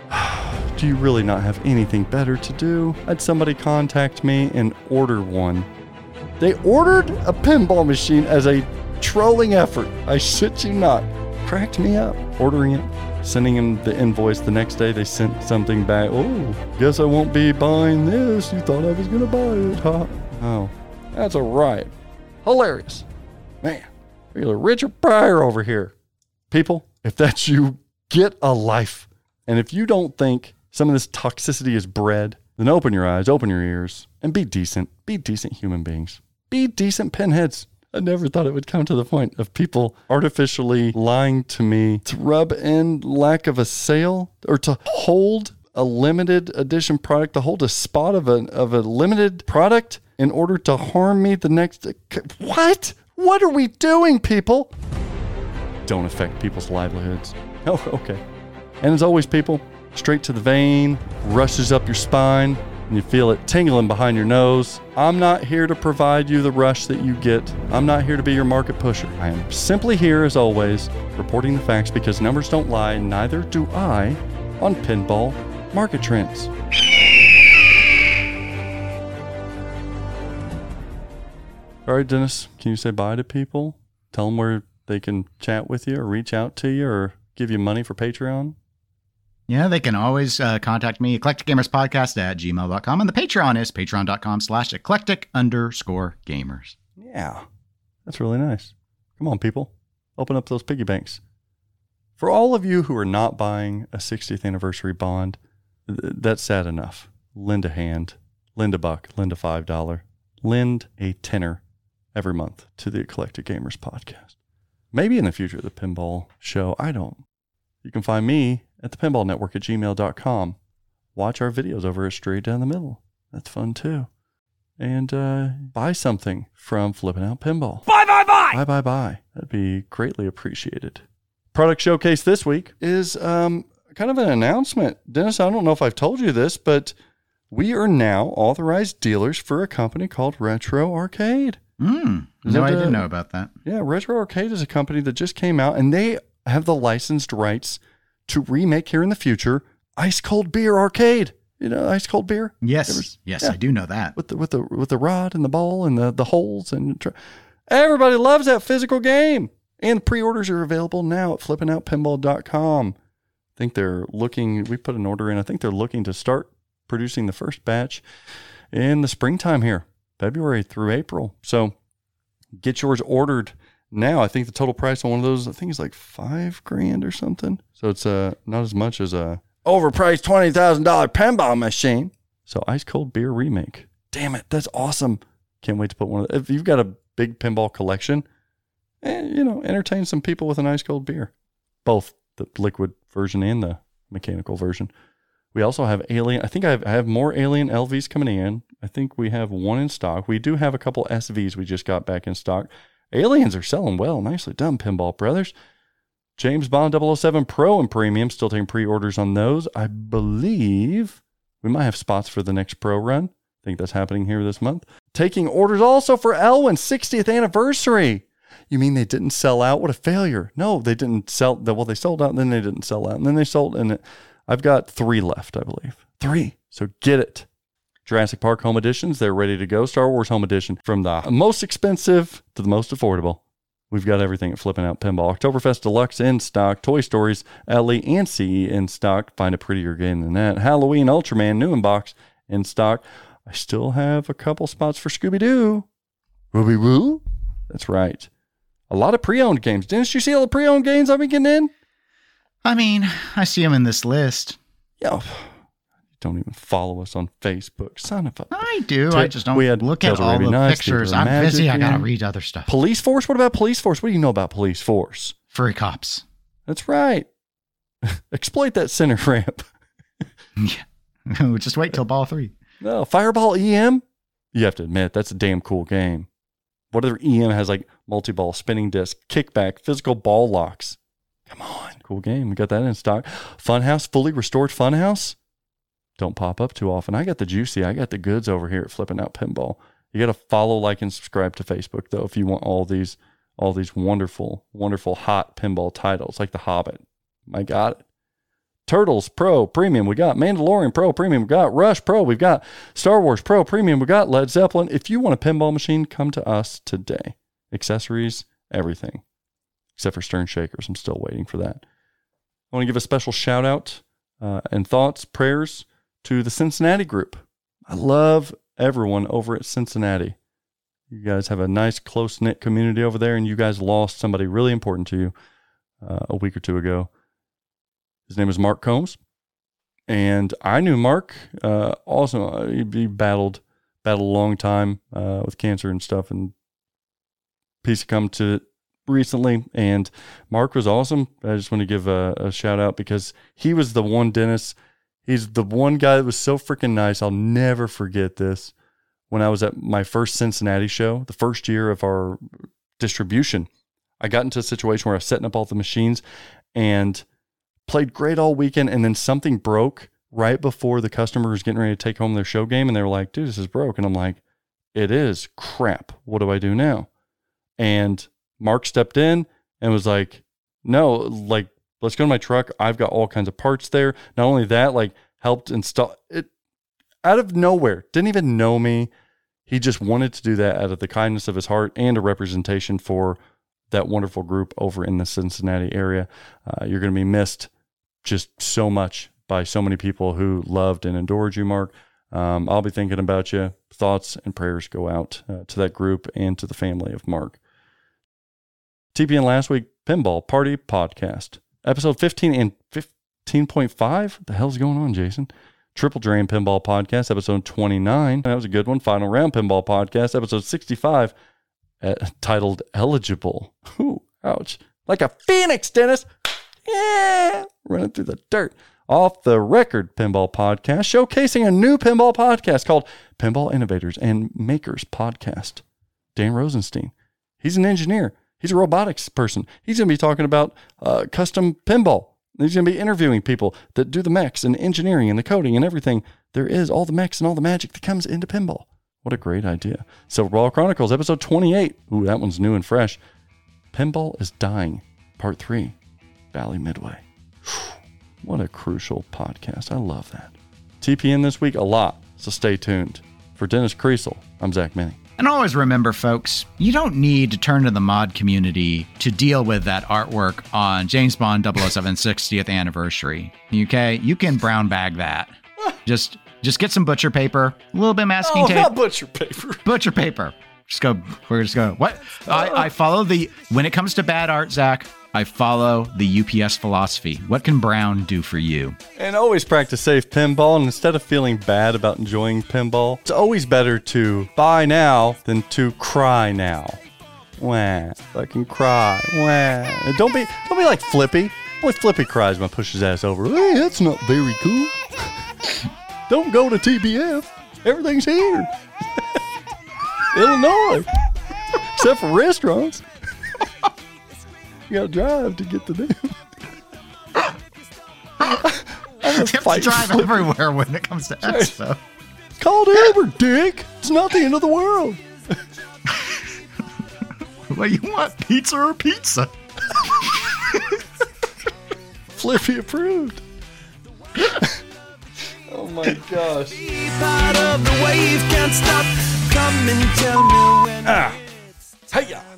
do you really not have anything better to do? Had somebody contact me and order one. They ordered a pinball machine as a trolling effort. I shit you not. Cracked me up ordering it, sending them the invoice. The next day they sent something back. Oh, guess I won't be buying this. You thought I was to buy it, huh? Oh, that's a riot. Hilarious. Man, you're Richard Pryor over here. People, if that's you, get a life. And if you don't think some of this toxicity is bred, then open your eyes, open your ears, and be decent. Be decent human beings. Be decent pinheads. I never thought it would come to the point of people artificially lying to me to rub in lack of a sale or to hold a limited edition product, to hold a spot of a, of a limited product in order to harm me the next. What? What are we doing, people? Don't affect people's livelihoods. Oh, okay. And as always, people, straight to the vein, rushes up your spine, and you feel it tingling behind your nose. I'm not here to provide you the rush that you get. I'm not here to be your market pusher. I am simply here, as always, reporting the facts because numbers don't lie, neither do I, on pinball market trends. All right, Dennis, can you say bye to people? Tell them where they can chat with you or reach out to you or give you money for Patreon? Yeah, they can always uh, contact me, eclecticgamerspodcast at gmail.com. And the Patreon is patreon.com slash eclectic underscore gamers. Yeah, that's really nice. Come on, people. Open up those piggy banks. For all of you who are not buying a 60th anniversary bond, th- that's sad enough. Lend a hand, lend a buck, lend a $5, lend a tenner every month to the Eclectic Gamers podcast. Maybe in the future, the pinball show. I don't. You can find me at the pinball network at gmail.com. Watch our videos over at Straight Down the Middle. That's fun too. And uh, buy something from Flipping Out Pinball. Bye, bye, bye. Bye, bye, bye. That'd be greatly appreciated. Product showcase this week is um, kind of an announcement. Dennis, I don't know if I've told you this, but we are now authorized dealers for a company called Retro Arcade. Mm, Is no, that I didn't know about that. Yeah, Retro Arcade is a company that just came out and they have the licensed rights to remake here in the future Ice Cold Beer Arcade. You know, Ice Cold Beer Yes, Ever- yes, yeah. I do know that. with the with the with the rod and the ball and the the holes and tr- everybody loves that physical game. And pre-orders are available now at flippingoutpinball.com. I think they're looking. We put an order in. I think they're looking to start producing the first batch in the springtime here, February through April. So get yours ordered now. I think the total price on one of those, I think, is like five grand or something. So it's uh not as much as a overpriced twenty thousand dollar pinball machine. So ice cold beer remake. Damn it, that's awesome. Can't wait to put one of if you've got a big pinball collection, eh, you know, entertain some people with an ice cold beer. Both the liquid version and the mechanical version. We also have Alien. I think I have, I have more Alien LVs coming in. I think we have one in stock. We do have a couple SVs we just got back in stock. Aliens are selling well. Nicely done, Pinball Brothers. James Bond 007 Pro and Premium, still taking pre orders on those. I believe we might have spots for the next Pro run. I think that's happening here this month. Taking orders also for Elwyn's 60th anniversary. You mean they didn't sell out? What a failure. No, they didn't sell. Well, they sold out and then they didn't sell out. And then they sold. And I've got three left, I believe. Three. So get it. Jurassic Park Home Editions, they're ready to go. Star Wars Home Edition, from the most expensive to the most affordable. We've got everything at Flipping Out Pinball. Oktoberfest Deluxe in stock. Toy Stories, LE and CE in stock. Find a prettier game than that. Halloween Ultimate new in box in stock. I still have a couple spots for Scooby Doo. Ruby Woo? That's right. A lot of pre owned games. Didn't you see all the pre owned games I've been getting in? I mean, I see them in this list. Yeah. Don't even follow us on Facebook. Son of a. I do. I just don't we had look at all the nice, pictures. I'm busy. I gotta read other stuff. Police Force. What about Police Force? What do you know about Police Force? Furry cops. That's right. Exploit that center ramp. yeah. just wait till ball three. No, Fireball EM. You have to admit that's a damn cool game. What other EM has like multi-ball, spinning disc, kickback, physical ball locks. Come on, cool game. We got that in stock. Funhouse, fully restored Funhouse don't pop up too often. I got the juicy, I got the goods over here at Flipping Out Pinball. You got to follow, like, and subscribe to Facebook though if you want all these all these wonderful, wonderful hot pinball titles like The Hobbit. I got it. Turtles Pro Premium, we got Mandalorian Pro Premium, we got Rush Pro, we've got Star Wars Pro Premium, we got Led Zeppelin. If you want a pinball machine, come to us today. Accessories, everything, except for Stern Shakers. I'm still waiting for that. I want to give a special shout out uh, and thoughts, prayers to the Cincinnati group. I love everyone over at Cincinnati. You guys have a nice, close knit community over there, and you guys lost somebody really important to you uh, a week or two ago. His name is Mark Combs, and I knew Mark. Uh, also, uh, he battled battled a long time uh, with cancer and stuff, and peace come to it recently. And Mark was awesome. I just want to give a, a shout out because he was the one dentist He's the one guy that was so freaking nice. I'll never forget this. When I was at my first Cincinnati show, the first year of our distribution, I got into a situation where I was setting up all the machines and played great all weekend. And then something broke right before the customer was getting ready to take home their show game. And they were like, dude, this is broke. And I'm like, it is crap. What do I do now? And Mark stepped in and was like, no, like let's go to my truck. I've got all kinds of parts there. Not only that, like helped install it out of nowhere. Didn't even know me. He just wanted to do that out of the kindness of his heart and a representation for that wonderful group over in the Cincinnati area. Uh, you're going to be missed just so much by so many people who loved and adored you, Mark. Um, I'll be thinking about you. Thoughts and prayers go out uh, to that group and to the family of Mark. TPN last week, Pinball Party Podcast episode 15 and 15.5. The hell's going on, Jason? Triple Drain Pinball Podcast, episode 29. That was a good one. Final Round Pinball Podcast, episode 65, uh, titled Eligible. Ooh, ouch. Like a phoenix, Dennis. Yeah, running through the dirt. Off the Record Pinball Podcast, showcasing a new pinball podcast called Pinball Innovators and Makers Podcast. Dan Rosenstein. He's an engineer. He's a robotics person. He's going to be talking about uh, custom pinball. He's going to be interviewing people that do the mechs and engineering and the coding and everything. There is all the mechs and all the magic that comes into pinball. What a great idea. So, Raw Chronicles, episode 28. Ooh, that one's new and fresh. Pinball is Dying, part three, Bally Midway. What a crucial podcast. I love that. TPN this week, a lot. So stay tuned. For Dennis Kriesel, I'm Zach Meny. And always remember, folks, you don't need to turn to the mod community to deal with that artwork on James Bond 007 60th anniversary. Okay? You can brown bag that. Just just get some butcher paper, a little bit of masking oh, tape. Not butcher paper. Butcher paper. Just go. We're just going. What? Uh, I, I follow the. When it comes to bad art, Zach, I follow the UPS philosophy. What can Brown do for you? And always practice safe pinball. And instead of feeling bad about enjoying pinball, it's always better to buy now than to cry now. Wah, can cry. Wah. And don't be don't be like Flippy. Boy, Flippy cries when I push his ass over. Hey, that's not very cool. don't go to TBF. Everything's here. Illinois. except for restaurants. you gotta drive to get to them. I'm You have to drive Flip. everywhere when it comes to Expo. Call the Uber, Dick. It's not the end of the world. What do you want, pizza or pizza? Flippy approved. oh my gosh. Part of the wave can't stop. Come and tell me when. Ah. Hey And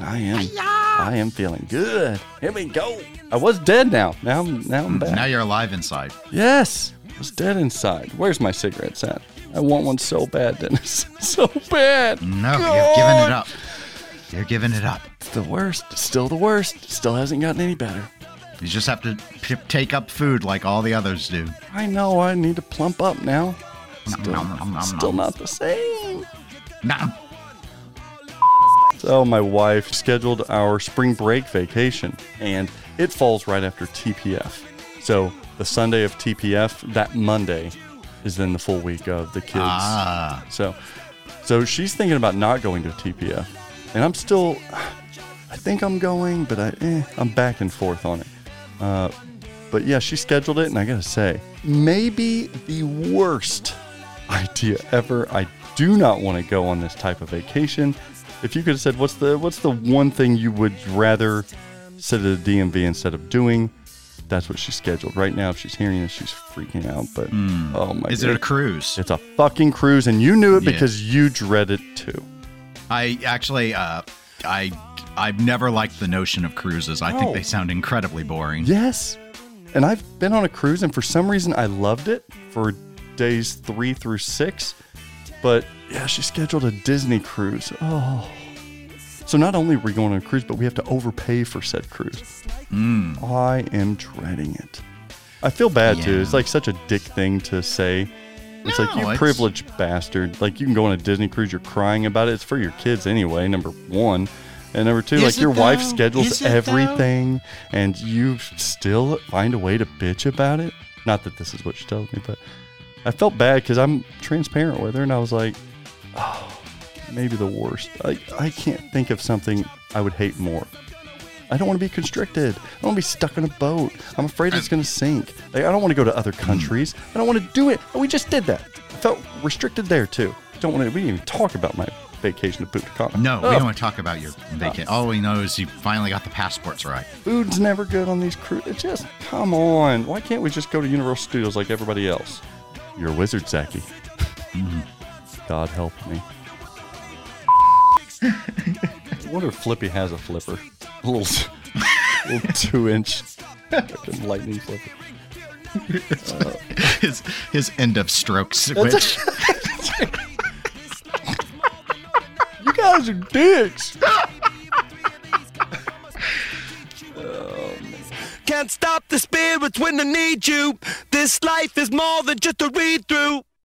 I am I am feeling good. Here we go. I was dead now. Now I'm now I'm back. Now you're alive inside. Yes. I was dead inside. Where's my cigarettes at? I want one so bad, Dennis. so bad. No, you've given it up. You're giving it up. It's the worst. Still the worst. Still hasn't gotten any better. You just have to p- take up food like all the others do. I know I need to plump up now. Still, nom, nom, nom, still nom. not the same. Nom. So my wife scheduled our spring break vacation, and it falls right after TPF. So the Sunday of TPF, that Monday, is then the full week of the kids. Ah, So, so she's thinking about not going to TPF, and I'm still, I think I'm going, but I, eh, I'm back and forth on it. Uh, but yeah, she scheduled it, and I gotta say, maybe the worst idea ever. I do not want to go on this type of vacation. If you could have said, what's the what's the one thing you would rather sit at a DMV instead of doing? That's what she's scheduled. Right now, if she's hearing this, she's freaking out. But oh my! is it a cruise? It's a fucking cruise, and you knew it Yeah. because you dread it too. I actually, uh, I, I've never liked the notion of cruises. I No. think they sound incredibly boring. Yes. And I've been on a cruise, and for some reason, I loved it for days three through six. But yeah, she scheduled a Disney cruise. Oh. So not only are we going on a cruise, but we have to overpay for said cruise. Hmm. I am dreading it. I feel bad too. It's like such a dick thing to say. It's like you it's- privileged bastard. Like you can go on a Disney cruise, you're crying about it. It's for your kids anyway. Number one, and number two, Is like your wife schedules it though? everything, and you still find a way to bitch about it. Not that this is what she tells me, but I felt bad because I'm transparent with her, and I was like, oh, maybe the worst. I I can't think of something I would hate more. I don't want to be constricted. I don't want to be stuck in a boat. I'm afraid it's going to sink. Like, I don't want to go to other countries. I don't want to do it. We just did that. I felt restricted there too. Don't want to. We didn't even talk about my vacation to Punta Cana. No, we don't want to talk about your vacation. All we know is you finally got the passports right. Food's never good on these cruises. Just come on. Why can't we just go to Universal Studios like everybody else? You're a wizard, Zachy. Mm-hmm. God help me. I wonder if Flippy has a flipper. A little, little two inch lightning flipper. His his end of stroke switch. You guys are dicks. Oh, Can't stop the spirits when I need you. This life is more than just a read through.